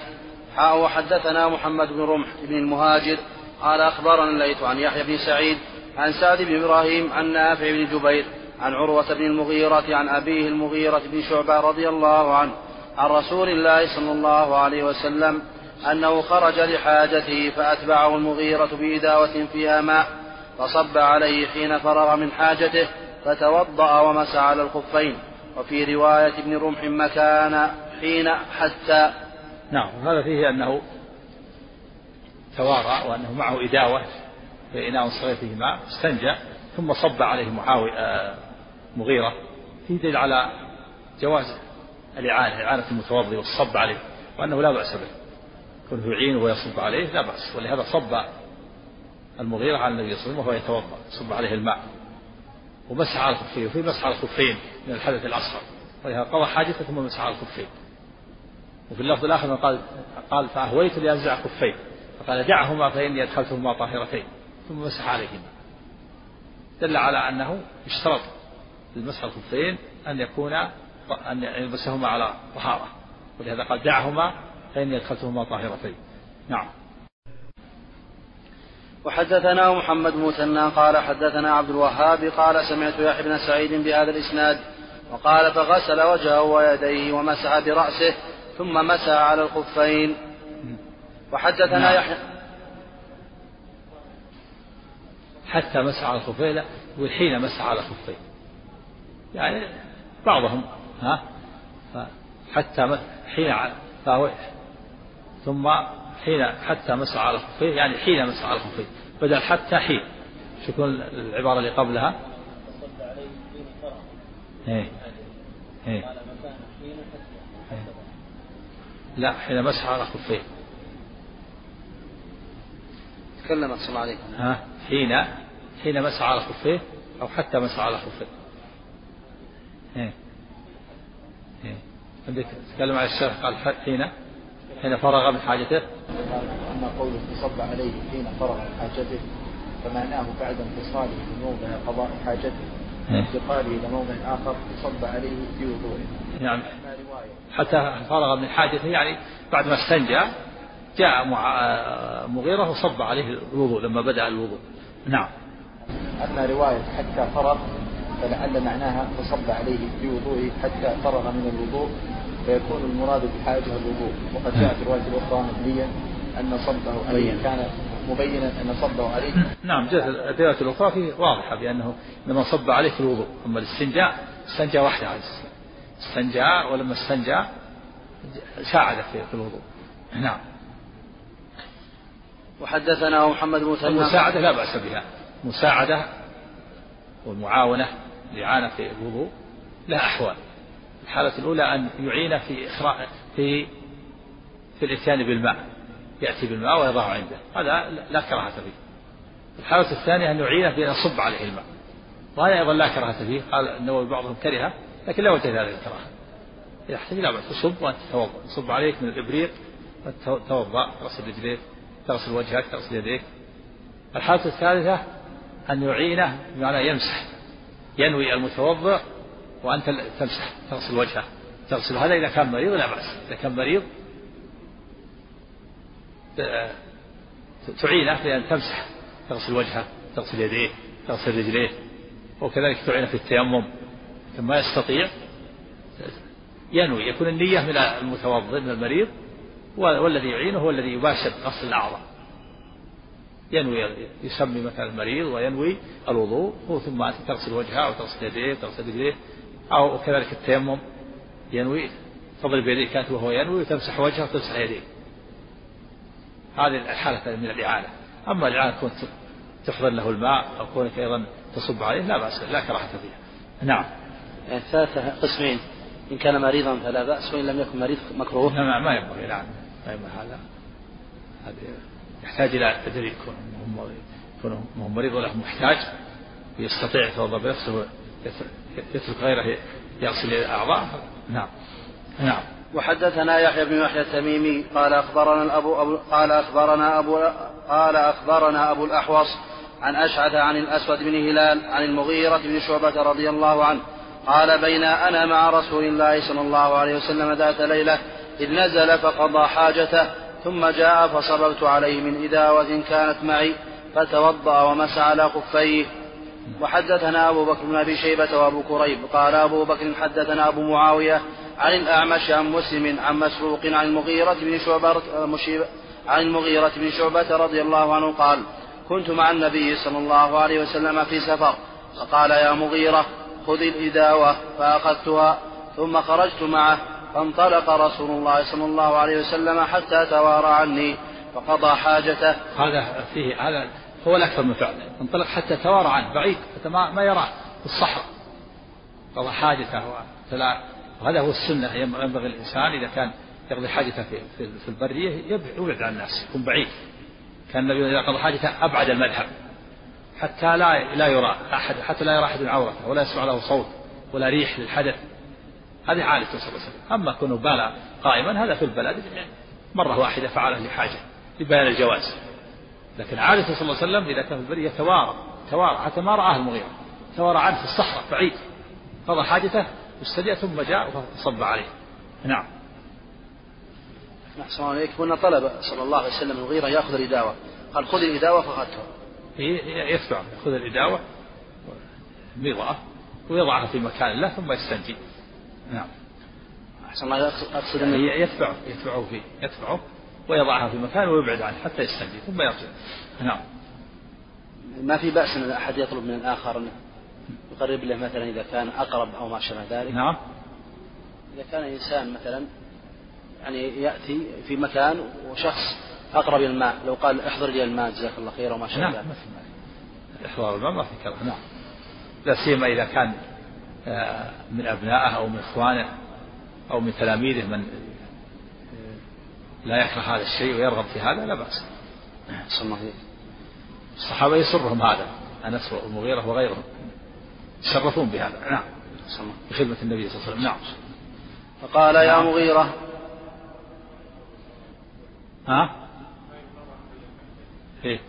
Speaker 2: حاء وحدثنا محمد بن رمح بن المهاجر قال أخبرنا الليث عن يحيى بن سعيد عن سعد بن إبراهيم عن نافع بن جبير عن عروة بن المغيرة عن أبيه المغيرة بن شعبة رضي الله عنه عن رسول الله صلى الله عليه وسلم أنه خرج لحاجته فأتبعه المغيرة بإداوة فيها ماء فصب عليه حين فرغ من حاجته فتوضأ ومسح على الخفين. وفي رواية ابن رمح مكان حين حتى
Speaker 1: نعم هذا فيه أنه توارى وأنه معه إداوة في إناء صغير فيه ماء استنجى ثم صب عليه محاوي آه مغيرة فيه دليل على جواز الإعانة إعانة المتوضي والصب عليه وأنه لا بأس به. كونه يعينه ويصب عليه لا بأس ولهذا صب المغيرة على النبي صلى الله عليه وسلم وهو يتوضأ صب عليه الماء ومسح على الخفين وفي مسح على الخفين من الحدث الأصغر ولهذا قضى حاجته ثم مسح على الخفين. وفي اللفظ الآخر قال قال فأهويت لأنزع خفين فقال دعهما فإني أدخلتهما طاهرتين ثم مسح عليهما. دل على أنه يشترط للمسح الخفين أن يكون أن يلبسهما على طهارة. ولهذا قال دعهما فإني أدخلتهما طاهرتين. نعم.
Speaker 2: وحدثنا محمد مثنى قال حدثنا عبد الوهاب قال سمعت يحيى بن سعيد بهذا الإسناد وقال فغسل وجهه ويديه ومسح برأسه ثم مسح على الخفين. وحدثنا نعم. يحيى.
Speaker 1: حتى مسح على الخفين وحين مسح على الخفين. يعني بعضهم ها حتى حين فهو ثم حين حتى مسح على الخفين يعني حين مسح على الخفين. بدل حتى حين. شكون العبارة اللي قبلها؟
Speaker 3: فصب عليه حين فرغ
Speaker 1: إيه إيه
Speaker 3: قال مكان حين حسبه
Speaker 1: لا حين مسح على خفيه
Speaker 2: تكلم أحسن الله عليكم
Speaker 1: ها؟ حين حين مسح على خفيه أو حتى مسح على خفيه إيه. إيه. عندك تكلم على الشرح قال حين حين فرغ من حاجته.
Speaker 4: أما قوله صب عليه حين فرغ من حاجته فمعناه بعد انفصاله من موضع قضاء حاجته
Speaker 1: إيه.
Speaker 4: انتقاله إلى موضع آخر صب عليه في وضوءه رواية
Speaker 1: حتى فرغ من حاجته يعني بعد ما استنجى جاء مغيرة وصب عليه الوضوء لما بدأ الوضوء. نعم.
Speaker 4: أما رواية حتى فرغ فلعل معناها فصب عليه في وضوءه حتى فرغ من الوضوء فيكون المراد بحاجة الوضوء. وقد جاء في الرواية الأخرى مبنيا أن صبه عليه كان مبينا أن صبه عليه.
Speaker 1: نعم جاءت الأدلة الأخرى فيه واضحة بأنه لما صب عليه في الوضوء أما الاستنجاء استنجى وحده عليه. استنجى ولما استنجى ساعد في الوضوء. نعم.
Speaker 2: وحدثنا محمد بن مثنى
Speaker 1: المساعدة لا بأس بها. مساعدة والمعاونة الإعانة في الوضوء لها أحوال. الحالة الأولى أن يعين في إخراء في في الإتيان بالماء. يأتي بالماء ويضعه عنده. هذا لا كراهة فيه. الحالة الثانية أن يعينه بأن يصب عليه الماء. وهذا أيضا لا كراهة فيه. قال النووي بعضهم كره لكن لا وجه هذه الكراهة. إذا احتاج لا بأس تصب وأنت تتوضأ تصب عليك من الإبريق وتتوضأ. تغسل رجليك. تغسل وجهك. تغسل يديك. الحالة الثالثة أن يعينه بمعنى يمسح. ينوي المتوضأ وأنت تمسح. تغسل وجهه. تغسل هذا إذا كان مريض لا بأس. إذا كان مريض ت- تعينه بأن تمسح. تغسل وجهه. تغسل يديه تغسل رجليه وكذلك تعينه في التيمم. ما يستطيع. ينوي يكون النية من المتوضئ من المريض والذي يعينه هو الذي يباشر غسل الأعضاء ينوي يسمي مثلا المريض وينوي الوضوء هو ثم تغسل وجهه أو تغسل يديه تغسل رجليه أو كذلك التيمم. ينوي تضرب يديك أنت وهو ينوي وتمسح وجهه وتمسح يديه. هذه الحالة من الإعانة. أما الإعانة كنت تحضر له الماء أو كونك أيضا تصب عليه لا بأس لا كراهة فيها. نعم.
Speaker 2: يعني ثلاثة قسمين. إن كان مريضا فلا بأس وإن لم يكن مريض مكروه.
Speaker 1: ما ما ينبغي نعم ما ينبغي هذا. هذا يحتاج إلى تدريب هم- هو مريض ولا هو محتاج. ويستطيع يتوضأ بنفسه يترك غيره يغسل الأعضاء نعم. نعم.
Speaker 2: وحدثنا يحيى بن يحيى التميمي قال أخبرنا الأبو أبو قال أخبرنا أبو قال أخبرنا أبو الأحوص عن أشعث عن الأسود بن هلال عن المغيرة بن شعبة رضي الله عنه قال بين أنا مع رسول الله صلى الله عليه وسلم ذات ليلة إذ نزل فقضى حاجته ثم جاء فصببت عليه من إداوة كانت معي فتوضأ ومسح على خفيه. وحدثنا أبو بكر بن أبي شيبة وأبو كريب. قال أبو بكر حدثنا أبو معاوية عن الأعمش عن مسلم عن مسروق عن المغيرة بن شعبة عن المغيرة بن شعبة رضي الله عنه قال كنت مع النبي صلى الله عليه وسلم في سفر فقال يا مغيرة خذ الإداوة فأخذتها ثم خرجت معه فانطلق رسول الله صلى الله عليه وسلم حتى توارى عني فقضى حاجته.
Speaker 1: هذا فيه هذا هو الأكثر من فعل انطلق حتى توارى عنه بعيد حتى ما, ما يراه في الصحراء. قضى حاجته وهذا هو السنة ينبغي الإنسان إذا كان يقضي حاجته في, في, في البرية يبعد عن الناس يكون بعيد. كان النبي إذا قضى حاجته أبعد المذهب. حتى لا لا يرى أحد حتى لا يرى أحد عورته ولا يسمع له صوت ولا ريح للحدث. هذه عادته صلى الله عليه وسلم. أما كونه بال قائما هذا في البلد مرة واحدة فعله لحاجة لبيان الجواز. لكن عادته صلى الله عليه وسلم إذا كان في البرية يتوارى توارى حتى ما رآه المغيرة. توارى عنه في الصحراء بعيد قضى حاجته واستجاء ثم جاء وصب عليه. نعم.
Speaker 2: أحسن الله عليك هنا طلب صلى الله عليه وسلم المغيرة يأخذ الإداوة. قال خذ الإداوة فأخذتها
Speaker 1: يتبع يأخذ الإداوة مضعة ويضعها في مكان له ثم يستنجي نعم.
Speaker 2: أحسن الله أقصد
Speaker 1: يعني يتبعه يتبعه فيه يتبعه ويضعها في مكان ويبعد عنه حتى يستنجي ثم يرجع نعم.
Speaker 2: ما في بأس أن أحد يطلب من الآخر أن يقرب له مثلا إذا كان أقرب أو ما شابه ذلك؟
Speaker 1: نعم.
Speaker 2: إذا كان إنسان مثلا يعني يأتي في مكان وشخص أقرب إلى الماء. لو قال احضر لي الماء جزاك الله خير وما شابه
Speaker 1: نعم مثل ما إحضار الماء ما في كراهة نعم. لا سيما إذا كان آه، من أبنائه أو من إخوانه أو من تلاميذه من لا يكره هذا الشيء ويرغب في هذا لا بأس. الصحابة يسرهم هذا أنس والمغيرة وغيرهم. يشرفون بهذا. نعم بخدمة النبي صلى الله عليه وسلم. نعم.
Speaker 2: فقال يا نعم. مغيرة.
Speaker 1: ها؟ إيه؟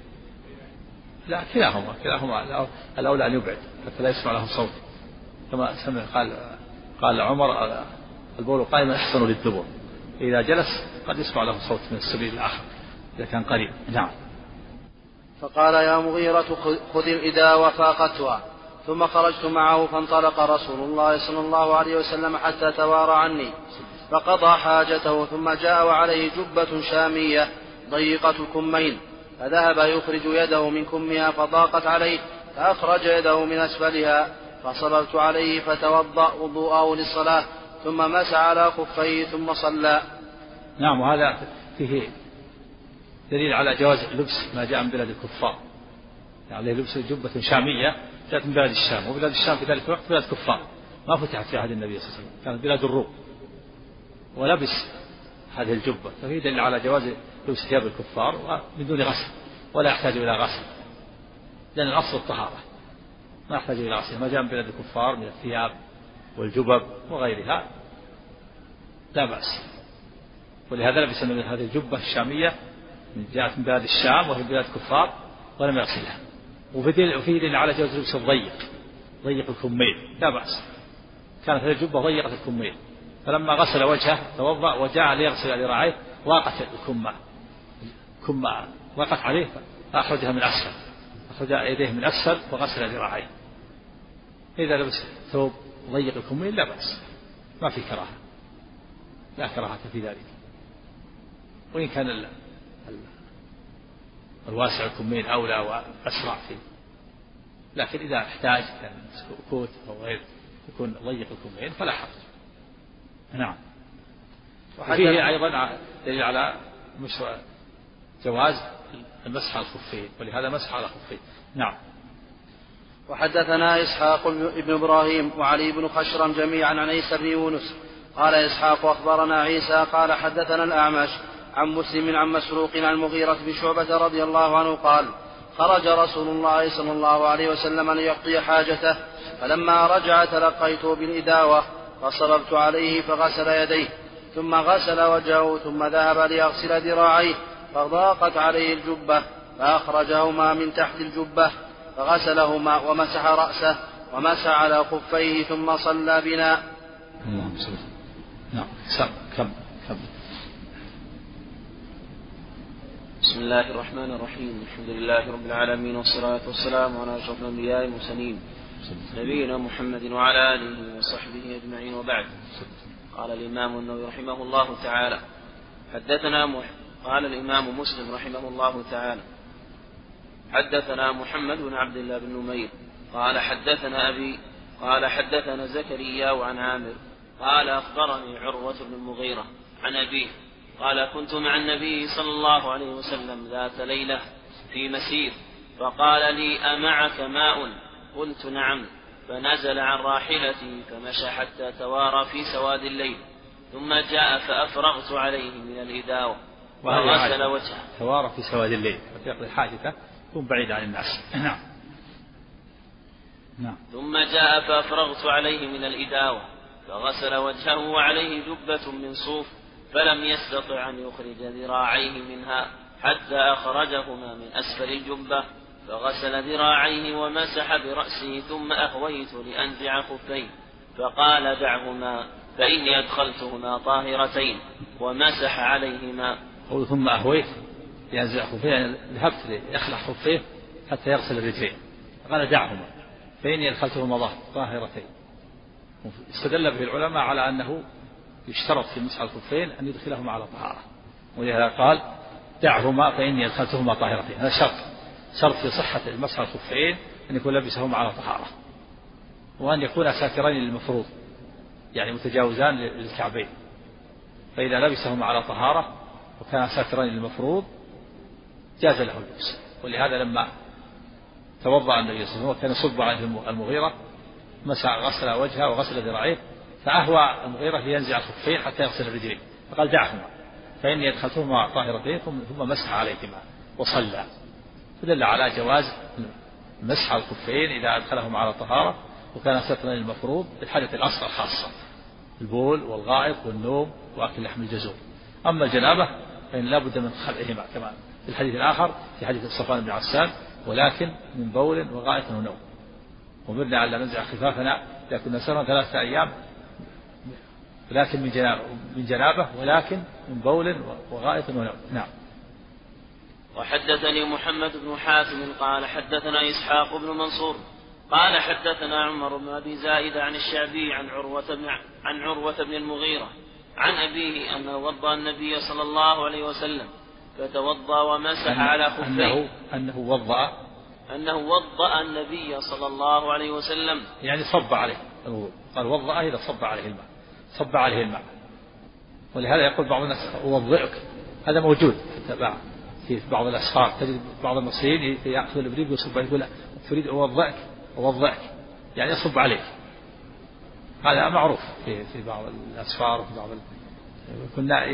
Speaker 1: لا كلاهما كلاهما الأولى أن يبعد حتى لا يسمع لهم صوت. كما سمع قال قال عمر البول قائما أحسن للدبر. إذا جلس قد يسمع له صوت من السبيل الآخر إذا كان قريب. نعم.
Speaker 2: فقال يا مغيرة خذ الإداوة فأخذتها ثم خرجت معه فانطلق رسول الله صلى الله عليه وسلم حتى توارى عني. فقضى حاجته ثم جاء وعليه جبة شامية ضيقة الكمين فذهب يخرج يده من كمها فضاقت عليه فأخرج يده من أسفلها فصببت عليه فتوضأ وضوءه للصلاة ثم مسح على خفيه ثم صلى.
Speaker 1: نعم وهذا فيه دليل على جواز لبس ما جاء من بلاد الكفار. يعني لبس جبة شامية جاءت من بلاد الشام وبلاد الشام في ذلك الوقت بلاد كفار. ما فتحت في عهد النبي صلى الله عليه وسلم كانت بلاد الروم. ولبس هذه الجبة ففي دليل على جواز لبس ثياب الكفار بدون غسل ولا يحتاج إلى غسل لأن الأصل الطهارة. ما يحتاج إلى غسل ما جاء من بلاد الكفار من الثياب والجبب وغيرها لا بأس. ولهذا لبس النبي هذه الجبة الشامية جاءت من بلاد الشام وهي بلاد كفار ولم يغسلها. وفي دليل على جواز لبس الضيق ضيق الكمين لا بأس. كانت هذه الجبة ضيقة الكمين. فلما غسل وجهه توضأ وجاء ليغسل ذراعيه ضاقت الكمة. كمة ضاقت عليه فأخرجها من أسفل. أخرج يديه من أسفل وغسل ذراعيه. إذا لبس ثوب ضيق الكمين لا بأس. ما في كراهة. لا كراهة في ذلك. وإن كان ال... الواسع الكمين أولى وأسرع فيه. لكن إذا احتاج كان كوت أو غير يكون ضيق الكمين فلا حرج. نعم. وفيه أيضا دليل على مشروع جواز المسح على الخفين ولهذا مسح على الخفين. نعم.
Speaker 2: وحدثنا إسحاق بن إبراهيم وعلي بن خشرم جميعا عن عيسى بن يونس. قال إسحاق أخبرنا عيسى قال حدثنا الأعمش عن مسلم عن مسروق عن المغيرة بن شعبة رضي الله عنه قال خرج رسول الله صلى الله عليه وسلم ليقضي حاجته فلما رجع تلقيته بالإداوة فصببت عليه فغسل يديه ثم غسل وجهه ثم ذهب ليغسل ذراعيه. فضاقت عليه الجبة فأخرجهما من تحت الجبة فغسلهما ومسح رأسه ومسح على خفيه ثم صلى بنا.
Speaker 1: اللهم صل نعم كم كم.
Speaker 3: بسم الله الرحمن الرحيم. الحمد لله رب العالمين والصلاة والسلام على أشرف الأنبياء والمرسلين. نبينا محمد وعلى آله وصحبه أجمعين وبعد. قال الإمام النووي رحمه الله تعالى حدثنا مح... قال الإمام مسلم رحمه الله تعالى حدثنا محمد بن عبد الله بن نمير قال حدثنا أبي قال حدثنا زكريا عن عامر قال أخبرني عروة بن المغيرة عن أبيه قال كنت مع النبي صلى الله عليه وسلم ذات ليلة في مسير فقال لي أمعك ماء؟ قلت نعم. فنزل عن راحلتي فمشى حتى توارى في سواد الليل ثم جاء فأفرغت عليه من الإداوة. وغسل وجهه؟
Speaker 1: توارى في سواد الليل. فيقضي حاجته يكون بعيد عن الناس. نعم.
Speaker 3: نعم. ثم جاء فأفرغت عليه من الإداوة فغسل وجهه وعليه جبة من صوف فلم يستطع أن يخرج ذراعيه منها حتى أخرجهما من أسفل الجبة فغسل ذراعيه ومسح برأسه ثم أهويت لأنزع خفيه فقال دعهما فإني أدخلتهما طاهرتين ومسح عليهما
Speaker 1: ثم أهويت ينزع خفيه ذهبت ليخلع خفيه حتى يغسل الرجلين. قال دعهما فإني أدخلتهما طاهرتين استدل به العلماء على أنه يشترط في مسح الخفين أن يدخلهما على طهارة. ولهذا قال دعهما فإني أدخلتهما طاهرتين. هذا شرط شرط في صحة المسح الخفين أن يكون لبسهما على طهارة. وأن يكون ساترين للمفروض يعني متجاوزان للكعبين. فإذا لبسهما على طهارة وكان ساترين للمفروض جاز له اللبس. ولهذا لما توضأ النبي صلى الله عليه وسلم وكان يصب عليه المغيرة مسح غسل وجهه وغسل ذراعيه فأهوى المغيرة لينزع الخفين حتى يغسل الرجلين فقال دعهما فإني أدخلتهما طاهرتين ثم مسح عليهما وصلى. فدل على جواز مسح الخفين إذا أدخلهما على طهارة وكان سترا المفروض بالحدث الأصغر خاصة البول والغائط والنوم وأكل لحم الجزور. أما الجنابة فإن لا بد من خلعهما كما في الحديث الآخر في حديث صفوان بن عسان ولكن من بول وغائط ونوم. أمرنا على ننزع خفافنا كنا سرا ثلاثة أيام لكن من جنابة من جنابة ولكن من بول وغائط ونوم. نعم.
Speaker 3: وحدثني محمد بن حاتم قال حدثنا إسحاق بن منصور قال حدثنا عمر بن أبي زائد عن الشعبي عن عروة بن عن عروة بن المغيرة عن أبيه أنه وضأ النبي صلى الله عليه وسلم فتوضأ ومسح على خفيه.
Speaker 1: أنه أنه وضأ.
Speaker 3: أنه وضأ النبي صلى الله عليه وسلم.
Speaker 1: يعني صب عليه. قال وضأ إذا صب عليه الماء. صب عليه الماء. ولهذا يقول بعض الناس أوضئك هذا موجود. في بعض الأسفار. تجد بعض المصريين يأخذ الإبريق ويصب عليه. يقول تريد أوضئك أوضئك يعني يصب عليك. هذا معروف في في بعض الأسفار وفي بعض كنا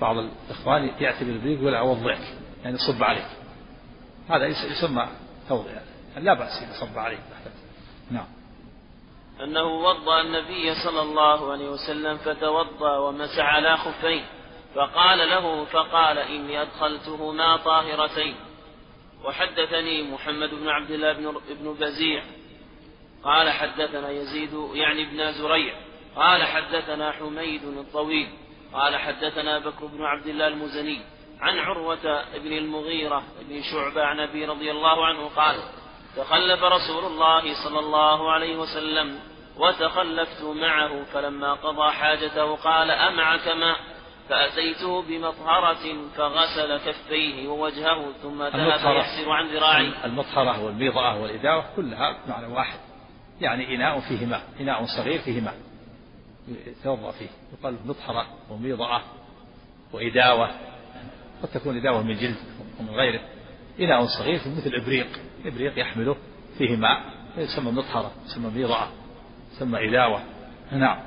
Speaker 1: بعض الإخوان يأتي بالإبريق يقول أوضئك يعني يصب عليك. هذا يسمى توضئ يعني لا بأس إذا صب عليك نعم.
Speaker 3: أنه وضأ النبي صلى الله عليه وسلم فتوضأ ومسح على خفيه فقال له فقال إني أدخلتهما طاهرتين. وحدثني محمد بن عبد الله بن بزيع قال حدثنا يزيد يعني ابن زريع قال حدثنا حميد الطويل قال حدثنا بكر بن عبد الله المزني عن عروة بن المغيرة بن شعبة عن أبي رضي الله عنه قال تخلف رسول الله صلى الله عليه وسلم وتخلفت معه فلما قضى حاجته قال أمعك ماء؟ فأتيته بمطهرة فغسل كفيه ووجهه ثم ذهب يحسر عن ذراعيه.
Speaker 1: المطهرة والميضأة والإداوة كلها معنى واحد. يعني إناء فيه ماء إناء صغير فيه ماء يتوضأ فيه يقال مطهرة وميضأة وإداوة قد تكون إداوة من جلد ومن غيره. إناء صغير مثل إبريق إبريق يحمله فيه ماء يسمى مطهرة يسمى ميضأة يسمى إداوة. نعم.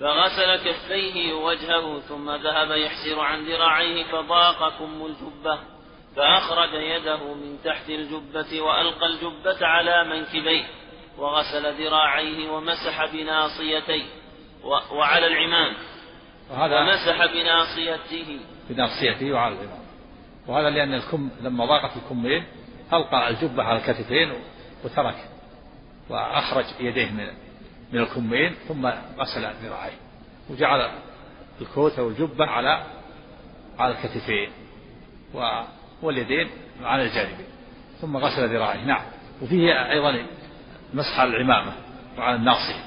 Speaker 3: فغسل كفيه ووجهه ثم ذهب يحسر عن ذراعيه فضاق كم الجبة. فأخرج يده من تحت الجبة وألقى الجبة على منكبيه وغسل ذراعيه ومسح بناصيتيه وعلى العمام. وهذا ومسح بناصيته.
Speaker 1: بناصيته وعلى العمام. وهذا لأن الكم لما ضاقت الكمين ألقى الجبة على الكتفين وترك وأخرج يديه من من الكمين ثم غسل ذراعيه. وجعل الكوت أو الجبة على على الكتفين. واليدين على الجانبين ثم غسل ذراعيه. نعم. وفيه أيضا مسح على العمامة وعلى الناصية.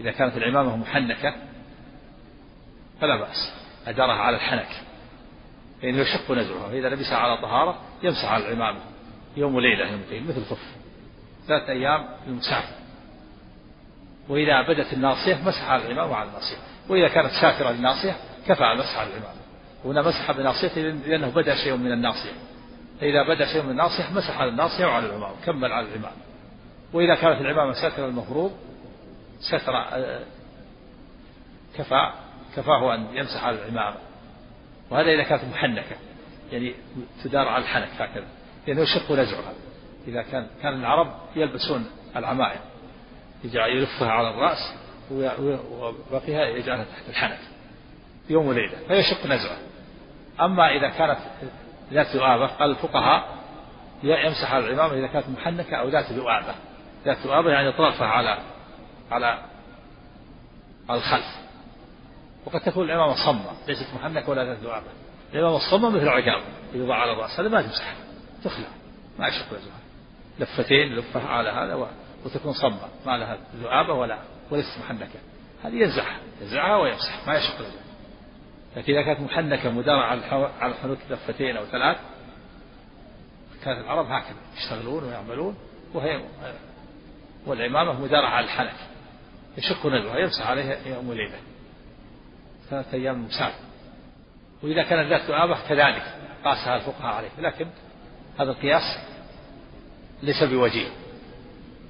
Speaker 1: إذا كانت العمامة محنكة فلا بأس. أدارها على الحنك. لأنه يشق نزعها. فإذا لبسها على طهارة يمسح على العمامة. يوم وليلة يومين مثل الخف. ثلاثة أيام للمسافر وإذا بدت الناصية مسح على العمامة وعلى الناصية. وإذا كانت سافرة للناصية كفى المسح على العمامة. هنا مسح بناصيته لأنه بدأ شيء من الناصية. فإذا بدأ شيء من الناصية مسح على الناصية وعلى العمامة كمل على العمامة. وإذا كانت العمامة ستر المفروض ستر آه، كفى كفاه أن يمسح على العمامة. وهذا إذا كانت محنكة يعني تدار على الحنك هكذا. لأنه يشق نزعها. إذا كان كان العرب يلبسون العمائم يلفها على الرأس وبقيها يجعلها تحت الحنك. يوم وليلة فيشق نزعه أما إذا كانت ذات ذؤابة قال الفقهاء يمسح على العمامة إذا كانت محنكة أو ذات ذؤابة. ذات ذؤابة يعني طرفها على على على الخلف. وقد تكون العمامة صمة ليست محنكة ولا ذات ذؤابة. العمامة الصمة مثل العقاب يوضع على الرأس هذا ما تمسح تخلع. ما يشق نزعها لفتين لفها على هذا وتكون صمة. ما لها ذؤابة ولا وليست محنكة. هذه ينزعها ينزعها ويمسح. ما يشق رجله لكن إذا كانت محنكة مدارة على الحنوت لفتين أو ثلاث. كانت العرب هكذا يشتغلون ويعملون وهي والعمامة مدارة على الحنك. يشق نزلها يمسح عليها يوم وليلة. ثلاثة أيام مسافر وإذا كانت ذات ذؤابة كذلك قاسها الفقهاء عليه. لكن هذا القياس ليس بوجيه.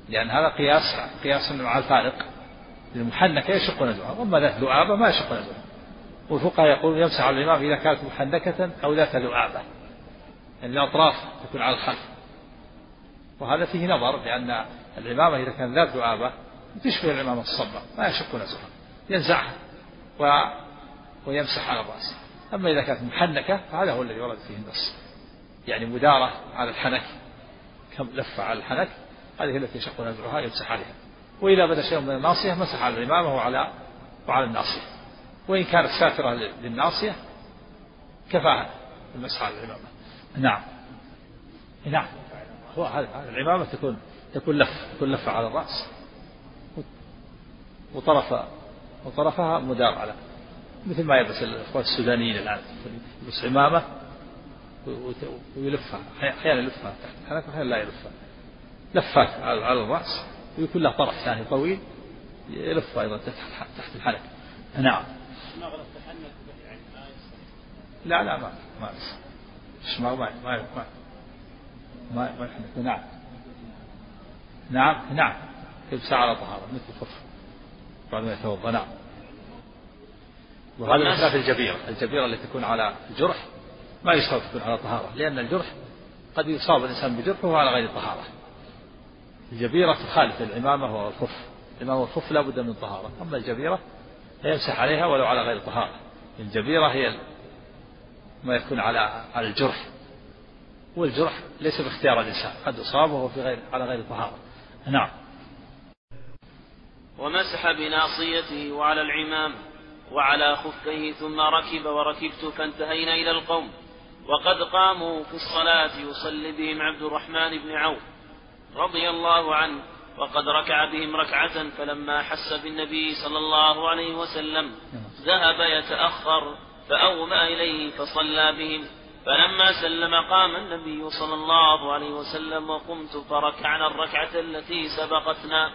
Speaker 1: لأن هذا قياس قياس مع الفارق. المحنكة يشق نزعها وأما ذات لؤابة ما يشق نزعها والفقهاء يقولون يمسح على الإمام إذا كانت محنكة أو ذات لؤابة يعني الأطراف تكون على الخلف. وهذا فيه نظر لأن العمامة إذا كان ذات لؤابة تشبه العمامة الصبة ما يشق نزعها ينزعها و... ويمسح على الرأس. أما إذا كانت محنكة فهذا هو الذي ورد فيه النص. يعني مدارة على الحنك كم لفة على الحنك هذه التي يشق نزعها يمسح عليها. وإذا بدأ شيء من الناصية مسح على الإمامة وعلى وعلى الناصية. وإن كانت ساترة للناصية كفاها المسح على العمامة نعم. نعم. هو هذا العمامة تكون تكون لف تكون لفة على الرأس. وطرف وطرفها مدار على مثل ما يلبس الإخوان السودانيين الآن يلبس عمامة ويلفها. أحيانا يلفها. تحت الحنك وأحيانا لا يلفها. لفات على الرأس. ويكون له طرف ثاني طويل يلف أيضا تحت تحت الحنك نعم. لا لا ما ما ما ما ما ما ما, ما يحدث نعم. نعم نعم. تلبسها على طهارة مثل الخف بعد ما يتوضأ نعم. وهذا من خلاف الجبيرة. الجبيرة التي تكون على الجرح ما يشترط تكون على طهارة لأن الجرح قد يصاب الإنسان بجرح وهو على غير طهارة. الجبيرة تخالف العمامة والخف. العمامة والخف لا بد من طهارة. أما الجبيرة فيمسح عليها ولو على غير طهارة. الجبيرة هي ما يكون على على الجرح. والجرح ليس باختيار الإنسان قد أصاب وهو في غير على غير طهارة. نعم.
Speaker 3: ومسح بناصيته وعلى العمام وعلى خفيه ثم ركب وركبت فانتهينا إلى القوم. وقد قاموا في الصلاة يصلي بهم عبد الرحمن بن عوف رضي الله عنه وقد ركع بهم ركعة فلما حس بالنبي صلى الله عليه وسلم ذهب يتأخر فأومأ إليه فصلى بهم. فلما سلم قام النبي صلى الله عليه وسلم وقمت فركعنا الركعة التي سبقتنا.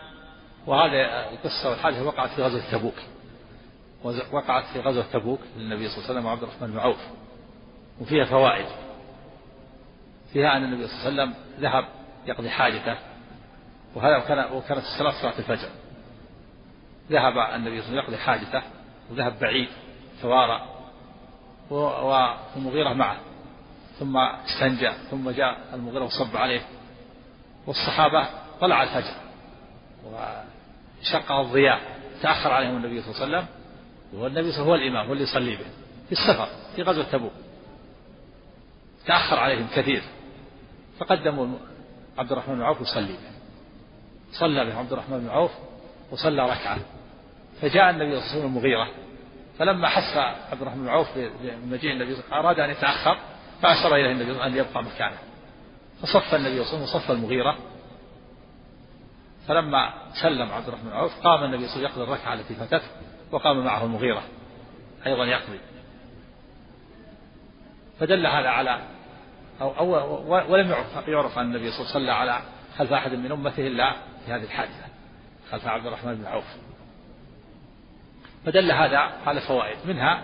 Speaker 1: وهذا القصة والحادثة وقعت في غزوة تبوك. وقعت في غزوة تبوك للنبي صلى الله عليه وسلم وعبد الرحمن بن عوف. وفيها فوائد. فيها أن النبي صلى الله عليه وسلم ذهب يقضي حاجته. وهذا وكان وكانت الصلاة صلاة الفجر. ذهب النبي صلى الله عليه وسلم يقضي حاجته وذهب بعيد توارى والمغيرة معه. ثم استنجى ثم جاء المغيرة وصب عليه. والصحابة طلع الفجر. وشق الضياء. تأخر عليهم النبي صلى الله عليه وسلم. والنبي صلى الله عليه وسلم هو الإمام هو اللي يصلي به. في السفر في غزوة تبوك. تأخر عليهم كثير. فقدموا عبد الرحمن بن عوف يصلي به. صلى به عبد الرحمن بن عوف وصلى ركعة. فجاء النبي صلى الله عليه وسلم المغيرة فلما حس عبد الرحمن بن عوف بمجيء النبي صلى أراد أن يتأخر فأشار إليه النبي صلى أن يبقى مكانه. فصف النبي صلى الله عليه وسلم وصف المغيرة. فلما سلم عبد الرحمن بن عوف قام النبي صلى الله عليه وسلم يقضي الركعة التي فاتته وقام معه المغيرة. أيضا يقضي فدل هذا على أو, أو ولم يعرف يعرف أن النبي صلى الله عليه وسلم على خلف أحد من أمته إلا في هذه الحادثة. خلف عبد الرحمن بن عوف. فدل هذا على فوائد. منها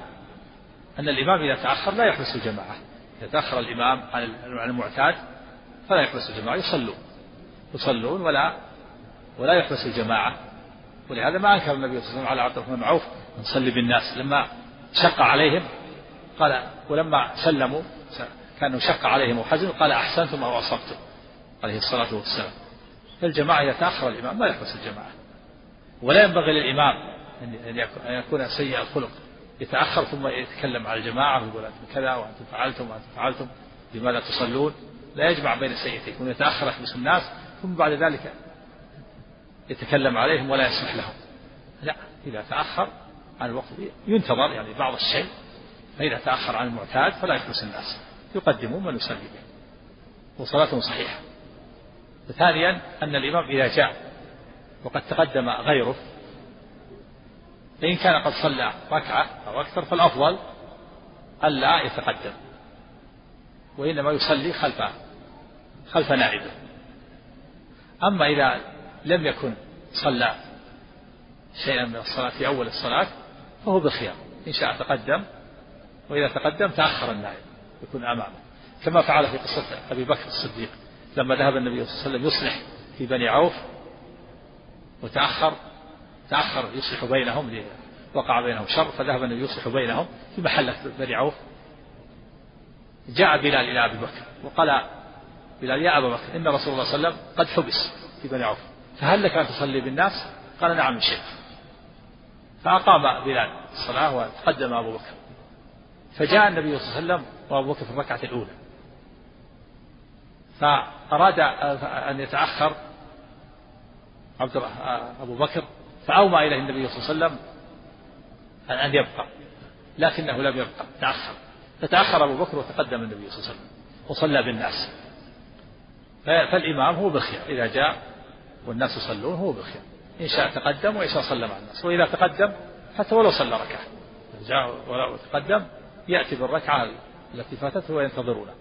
Speaker 1: أن الإمام إذا تأخر لا يحبس الجماعة. إذا تأخر الإمام عن المعتاد فلا يحبس الجماعة يصلون. يصلون ولا ولا يحبس الجماعة. ولهذا ما أنكر النبي صلى الله عليه وسلم على عبد الرحمن بن عوف نصلي بالناس. لما شق عليهم قال ولما سلموا كانه شق عليهم وحزن قال أحسنتم أو أصبتم عليه الصلاة والسلام. فالجماعة إذا تأخر الإمام ما يحبس الجماعة. ولا ينبغي للإمام أن يكون سيء الخلق. يتأخر ثم يتكلم على الجماعة ويقول أنتم كذا وأنتم فعلتم وأنتم فعلتم لماذا تصلون؟ لا يجمع بين سيئتين يتأخر يحبس الناس ثم بعد ذلك يتكلم عليهم ولا يسمح لهم. لا إذا تأخر عن الوقت ينتظر يعني بعض الشيء. فإذا تأخر عن المعتاد فلا يحبس الناس. يقدمون من يصلي به وصلاته صحيحة. ثانيا أن الإمام إذا جاء وقد تقدم غيره فإن كان قد صلى ركعة أو أكثر فالأفضل ألا يتقدم وإنما يصلي خلف خلف نائبه. أما إذا لم يكن صلى شيئا من الصلاة في أول الصلاة فهو بخيار إن شاء تقدم وإذا تقدم تأخر النائب يكون أمامه. كما فعل في قصة أبي بكر الصديق. لما ذهب النبي صلى الله عليه وسلم يصلح في بني عوف وتأخر تأخر يصلح بينهم وقع بينهم شر فذهب النبي يصلح بينهم في محلة بني عوف. جاء بلال إلى أبي بكر وقال بلال يا أبا بكر إن رسول الله صلى الله عليه وسلم قد حبس في بني عوف فهل لك أن تصلي بالناس؟ قال نعم شيخ. فأقام بلال الصلاة وتقدم أبو بكر. فجاء النبي صلى الله عليه وسلم وأبو بكر في الركعة الأولى. فأراد أن يتأخر عبد أبو بكر فأومى إليه النبي صلى الله عليه وسلم أن يبقى لكنه لم يبقى تأخر. فتأخر أبو بكر وتقدم النبي صلى الله عليه وسلم وصلى بالناس. فالإمام هو بالخير إذا جاء والناس يصلون هو بالخير. إن شاء تقدم وإن شاء صلى مع الناس. وإذا تقدم حتى ولو صلى ركعة. جاء ولو تقدم يأتي بالركعة التي فاتته وينتظرونه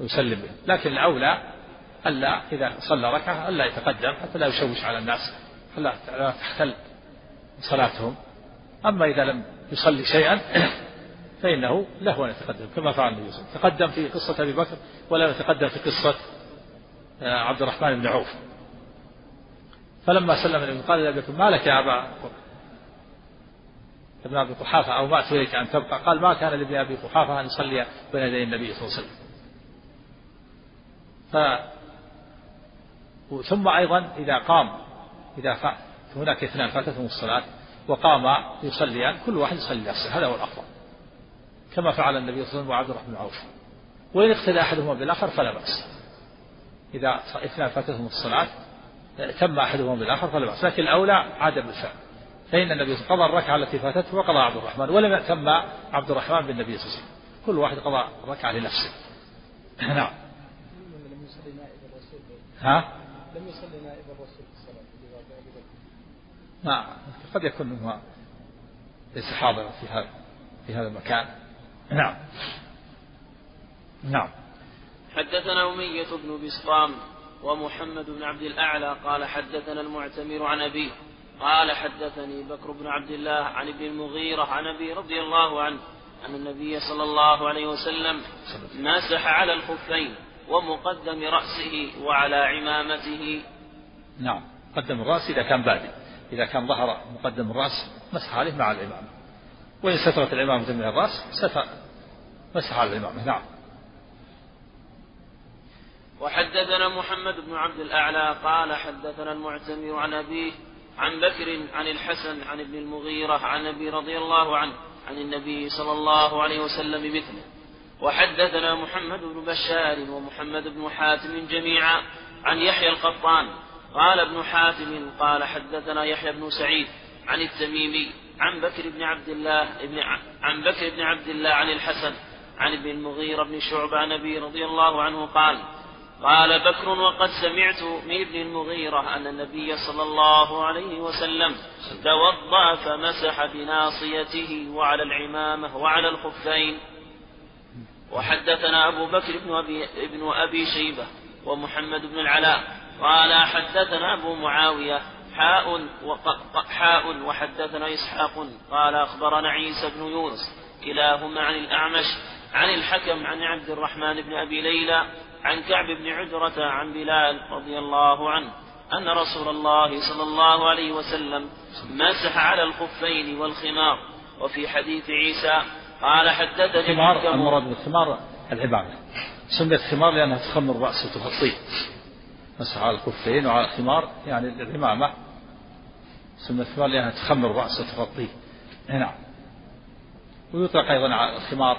Speaker 1: ويسلم به. لكن الأولى ألا إذا صلى ركعة ألا يتقدم حتى لا يشوش على الناس لا تختل صلاتهم. أما إذا لم يصلي شيئا فإنه له أن يتقدم كما فعل النبي صلى الله عليه وسلم. تقدم في قصة أبي بكر ولا يتقدم في قصة آه، عبد الرحمن بن عوف. فلما سلم النبي قال لأبي بكر ما لك يا أبا ابن أبي قحافة أو ما إليك أن تبقى؟ قال ما كان لابن أبي قحافة أن يصلي بين يدي النبي صلى الله عليه وسلم. ف ثم أيضا إذا قام إذا ف... هناك اثنان فاتتهم الصلاة وقام يصليان كل واحد يصلي نفسه هذا هو الأفضل. كما فعل النبي صلى الله عليه وسلم وعبد الرحمن بن عوف. وإن اقتدى أحدهما بالآخر فلا بأس. إذا اثنان فاتتهم الصلاة تم أحدهما بالآخر فلا بأس. لكن الأولى عدم الفعل. فإن النبي صلى الله عليه وسلم قضى الركعة التي فاتته وقضى عبد الرحمن ولم يتم عبد الرحمن بالنبي صلى الله عليه وسلم. كل واحد قضى الركعة لنفسه. نعم. ها؟ لم يصلي نائب الرسول في الصلاة نعم قد يكون منه ليس حاضرا في هذا في هذا المكان. نعم. نعم.
Speaker 3: حدثنا أمية بن بسطام ومحمد بن عبد الأعلى قال حدثنا المعتمر عن أبيه قال حدثني بكر بن عبد الله عن ابن المغيرة عن أبي رضي الله عنه أن النبي صلى الله عليه وسلم. مسح على الخفين ومقدم رأسه وعلى عمامته.
Speaker 1: نعم مقدم الرأس إذا كان بادئ. إذا كان ظهر مقدم الرأس مسح عليه مع العمامة وإن سترت العمامة من الرأس ستر مسح على العمامة نعم.
Speaker 3: وحدثنا محمد بن عبد الأعلى قال حدثنا المعتمر عن أبيه عن بكر عن الحسن عن ابن المغيرة عن أبي رضي الله عنه عن النبي صلى الله عليه وسلم مثله وحدثنا محمد بن بشار ومحمد بن حاتم جميعا عن يحيى القطان. قال ابن حاتم قال حدثنا يحيى بن سعيد عن التميمي عن بكر بن عبد الله ابن عن بكر بن عبد الله عن الحسن عن ابن المغيرة بن شعبة عن أبي رضي الله عنه قال قال بكر وقد سمعت من ابن المغيرة أن النبي صلى الله عليه وسلم توضأ فمسح بناصيته وعلى العمامة وعلى الخفين وحدثنا أبو بكر بن أبي, ابن أبي شيبة ومحمد بن العلاء قال حدثنا أبو معاوية حاء حاء وحدثنا إسحاق قال أخبرنا عيسى بن يونس كلاهما عن الأعمش عن الحكم عن عبد الرحمن بن أبي ليلى عن كعب بن عجرة عن بلال رضي الله عنه أن رسول الله صلى الله عليه وسلم مسح على الخفين والخمار وفي حديث عيسى قال حدثني
Speaker 1: الخمار المراد بالخمار العبادة. سميت خمار لأنها تخمر الرأس وتغطيه. مسح على الخفين وعلى الخمار يعني العمامة. سميت خمار لأنها تخمر الرأس وتغطيه. نعم ويطلق أيضا على الخمار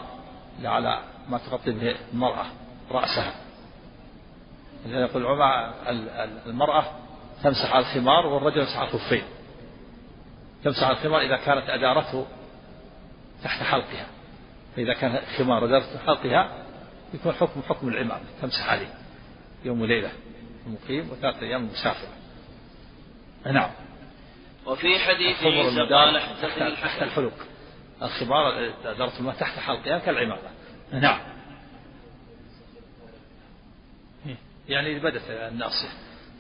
Speaker 1: على ما تغطي به المرأة رأسها. يقول المرأة تمسح على الخمار والرجل يمسح على الخفين تمسح على الخمار إذا كانت أدارته تحت حلقها. فإذا كان خمار تحت حلقها يكون حكم حكم العمامة تمسح عليه. يوم وليلة المقيم وثلاثة أيام المسافر نعم.
Speaker 3: وفي حديث عيسى قال
Speaker 1: حدثني تحت الحلق. الخمار أدارته الماء تحت حلقها كالعمامة نعم. يعني بدت الناصية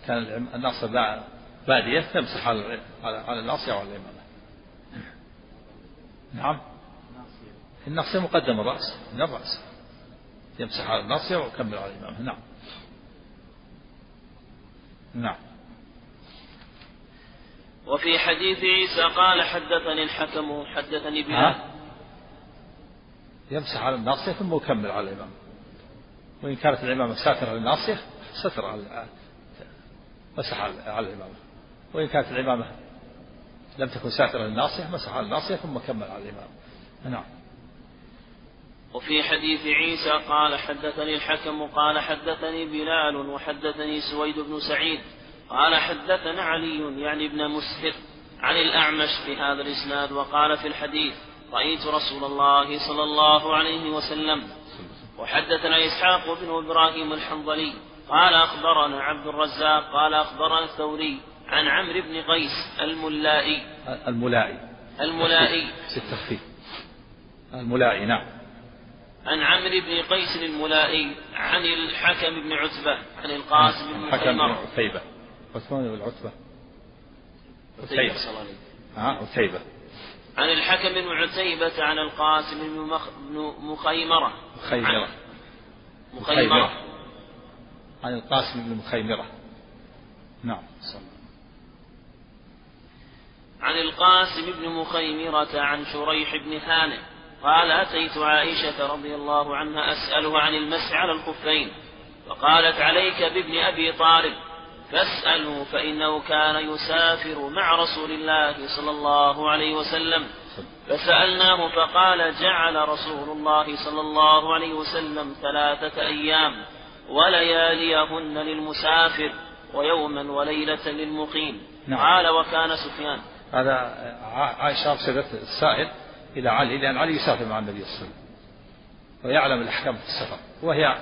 Speaker 1: كان الناصية بادية تمسح على على الناصية وعلى الإمامة نعم. الناصية مقدم الرأس من الرأس يمسح على الناصية ويكمل على الإمامة نعم. نعم.
Speaker 3: وفي حديث عيسى قال حدثني الحكم حدثني بلال.
Speaker 1: يمسح على الناصية ثم يكمل على الإمام. وإن كانت العمامة ساترة للناصية ستر على مسح على الإمامة. وإن كانت العمامة لم تكن ساترة للناصية مسح على الناصية ثم كمل على الإمام. نعم.
Speaker 3: وفي حديث عيسى قال حدثني الحكم قال حدثني بلال وحدثني سويد بن سعيد قال حدثنا علي يعني ابن مسهر عن الأعمش في هذا الإسناد وقال في الحديث رأيت رسول الله صلى الله عليه وسلم وحدثنا إسحاق بن إبراهيم الحنظلي قال أخبرنا عبد الرزاق قال أخبرنا الثوري عن عمرو بن قيس الملائي.
Speaker 1: الملائي.
Speaker 3: الملائي.
Speaker 1: التخفيف الملائي نعم.
Speaker 3: عن عمرو بن قيس الملائي عن الحكم بن عتبة عن القاسم بن
Speaker 1: الحكم بن عتيبة عثمان بن عتبة.
Speaker 3: عتيبة
Speaker 1: ها عتيبة
Speaker 3: عن الحكم بن عتيبة عن القاسم بن مخ... مخيمرة.
Speaker 1: مخيمرة.
Speaker 3: مخيمرة.
Speaker 1: عن القاسم بن مخيمرة. نعم.
Speaker 3: عن القاسم بن مخيمرة عن شريح بن هانئ. قال أتيت عائشة رضي الله عنها أسألها عن المسح على الخفين فقالت عليك بابن أبي طالب فاسأله فإنه كان يسافر مع رسول الله صلى الله عليه وسلم. فسألناه فقال جعل رسول الله صلى الله عليه وسلم ثلاثة أيام ولياليهن للمسافر ويوما وليلة للمقيم. نعم. قال وكان سفيان.
Speaker 1: هذا عائشة أرسلت السائل إلى علي لأن علي يسافر مع النبي صلى الله عليه وسلم. ويعلم الأحكام في السفر. وهي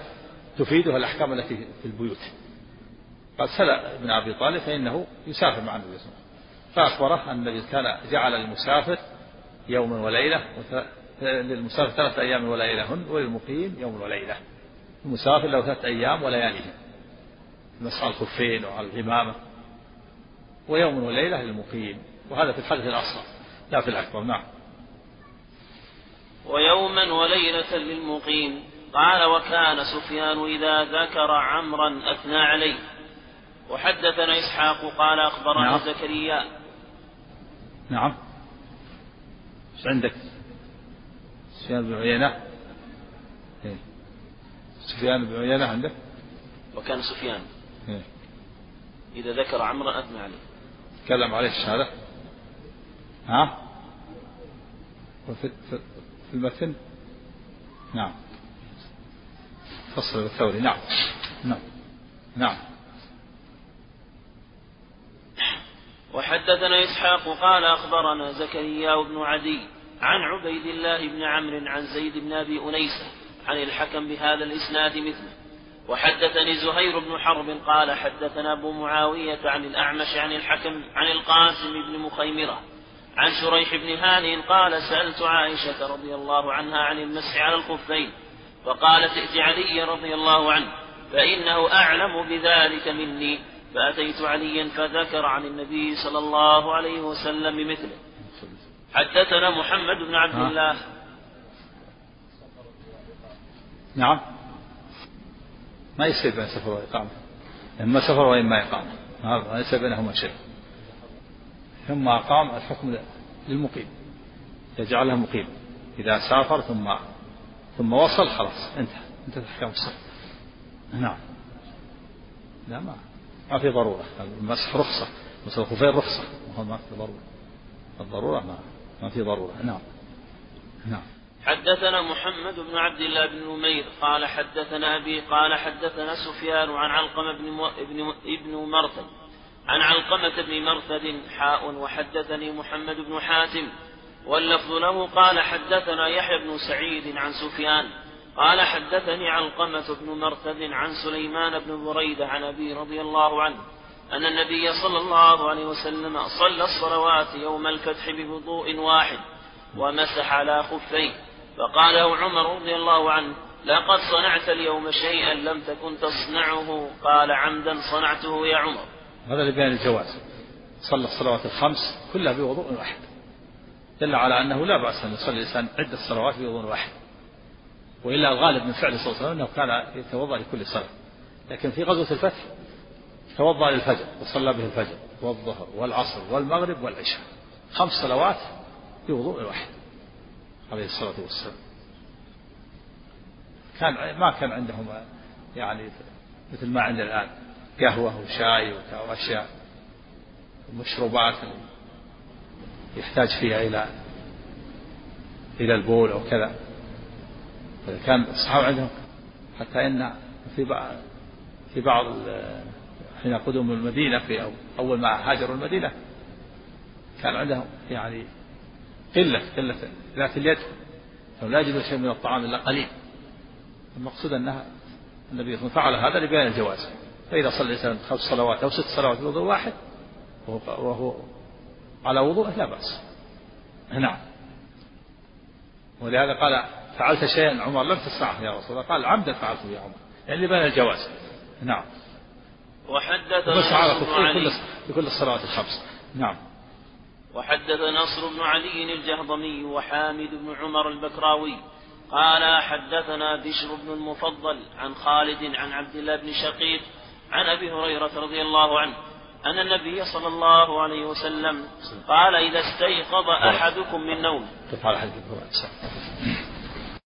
Speaker 1: تفيدها الأحكام التي في البيوت. قال سأل ابن أبي طالب فإنه يسافر مع النبي صلى الله عليه وسلم. فأخبره أن النبي كان جعل المسافر يوما وليلة للمسافر ثلاثة أيام وليلهن وللمقيم يوم وليلة. المسافر له ثلاثة أيام ولياليه مسح الخفين وعلى الإمامة ويوم وليلة للمقيم. وهذا في الحدث الأصغر لا في الأكبر. نعم.
Speaker 3: ويوما وليلة للمقيم قال وكان سفيان إذا ذكر عمرا أثنى عليه وحدثنا إسحاق قال أخبرنا نعم. زكريا
Speaker 1: نعم إيش عندك؟ سفيان بن عيينة إيه. سفيان بن عيينة عندك؟
Speaker 3: وكان سفيان إيه. إذا ذكر عمرا أثنى عليه
Speaker 1: تكلم عليه الشهادة ها؟ وفي في المتن؟ نعم. فصل الثوري. نعم. نعم. نعم.
Speaker 3: وحدثنا إسحاق قال أخبرنا زكريا بن عدي عن عبيد الله بن عمرو عن زيد بن أبي أنيسة عن الحكم بهذا الإسناد مثله. وحدثني زهير بن حرب قال حدثنا أبو معاوية عن الأعمش عن الحكم عن القاسم بن مخيمرة عن شريح بن هاني قال سألت عائشة رضي الله عنها عن المسح على الخفين فقالت ائت علي رضي الله عنه فإنه أعلم بذلك مني فأتيت عليا فذكر عن النبي صلى الله عليه وسلم مثله حدثنا محمد بن عبد الله.
Speaker 1: نعم. ما يصير بين سفر وإقامة. إما سفر وإما إقامة. ما ليس بينهما شيء. ثم أقام الحكم للمقيم. يجعله مقيم. إذا سافر ثم ثم وصل خلاص انتهى. انتهت أحكام السفر نعم. لا ما ما في ضرورة. المسح رخصة. مسح الخفين رخصة. ما في ضرورة. الضرورة ما ما في ضرورة. نعم. نعم.
Speaker 3: حدثنا محمد بن عبد الله بن نمير قال حدثنا أبي قال حدثنا سفيان عن علقمة بن ابن ابن مرثد عن علقمة بن مرثد حاء وحدثني محمد بن حاتم واللفظ له قال حدثنا يحيى بن سعيد عن سفيان قال حدثني علقمة بن مرثد عن سليمان بن بريدة عن أبي رضي الله عنه أن النبي صلى الله عليه وسلم صلى الصلوات يوم الفتح بوضوء واحد ومسح على خفيه فقال له عمر رضي الله عنه لقد صنعت اليوم شيئا لم تكن تصنعه. قال عمدا صنعته يا عمر.
Speaker 1: هذا لبيان الجواز. صلى الصلوات الخمس كلها بوضوء واحد. دل على أنه لا بأس أن يصلي الإنسان عدة صلوات بوضوء واحد. وإلا الغالب من فعل صلى الله عليه وسلم أنه كان يتوضأ لكل صلاة. لكن في غزوة الفتح توضأ للفجر وصلى به الفجر والظهر والعصر والمغرب والعشاء. خمس صلوات بوضوء واحد عليه الصلاة والسلام. كان ما كان عندهم يعني مثل ما عندنا الآن. قهوة وشاي وأشياء مشروبات يحتاج فيها إلى إلى البول أو كذا. كان الصحابة عندهم حتى إن في بعض في بعض حين قدوم المدينة في أول ما هاجروا المدينة كان عندهم يعني قلة قلة ذات اليد. لا يجد شيء من الطعام إلا قليل. المقصود أنها النبي صلى الله عليه وسلم فعل هذا لبيان الجواز. فإذا صلى الإنسان خمس صلوات أو ست صلوات بوضوء واحد وهو, وهو على وضوء لا بأس. نعم. ولهذا قال فعلت شيئا عمر لم تصنعه يا رسول الله. قال عمدا فعلته يا عمر. يعني لبيان الجواز. نعم.
Speaker 3: وحدث
Speaker 1: بس على كل كل الصلوات الخمس. نعم.
Speaker 3: وحدث نصر بن علي الجهضمي وحامد بن عمر البكراوي. قال حدثنا بشر بن المفضل عن خالد عن عبد الله بن شقيق عن أبي هريرة رضي الله عنه أن النبي صلى الله عليه وسلم قال إذا استيقظ أحدكم من نوم.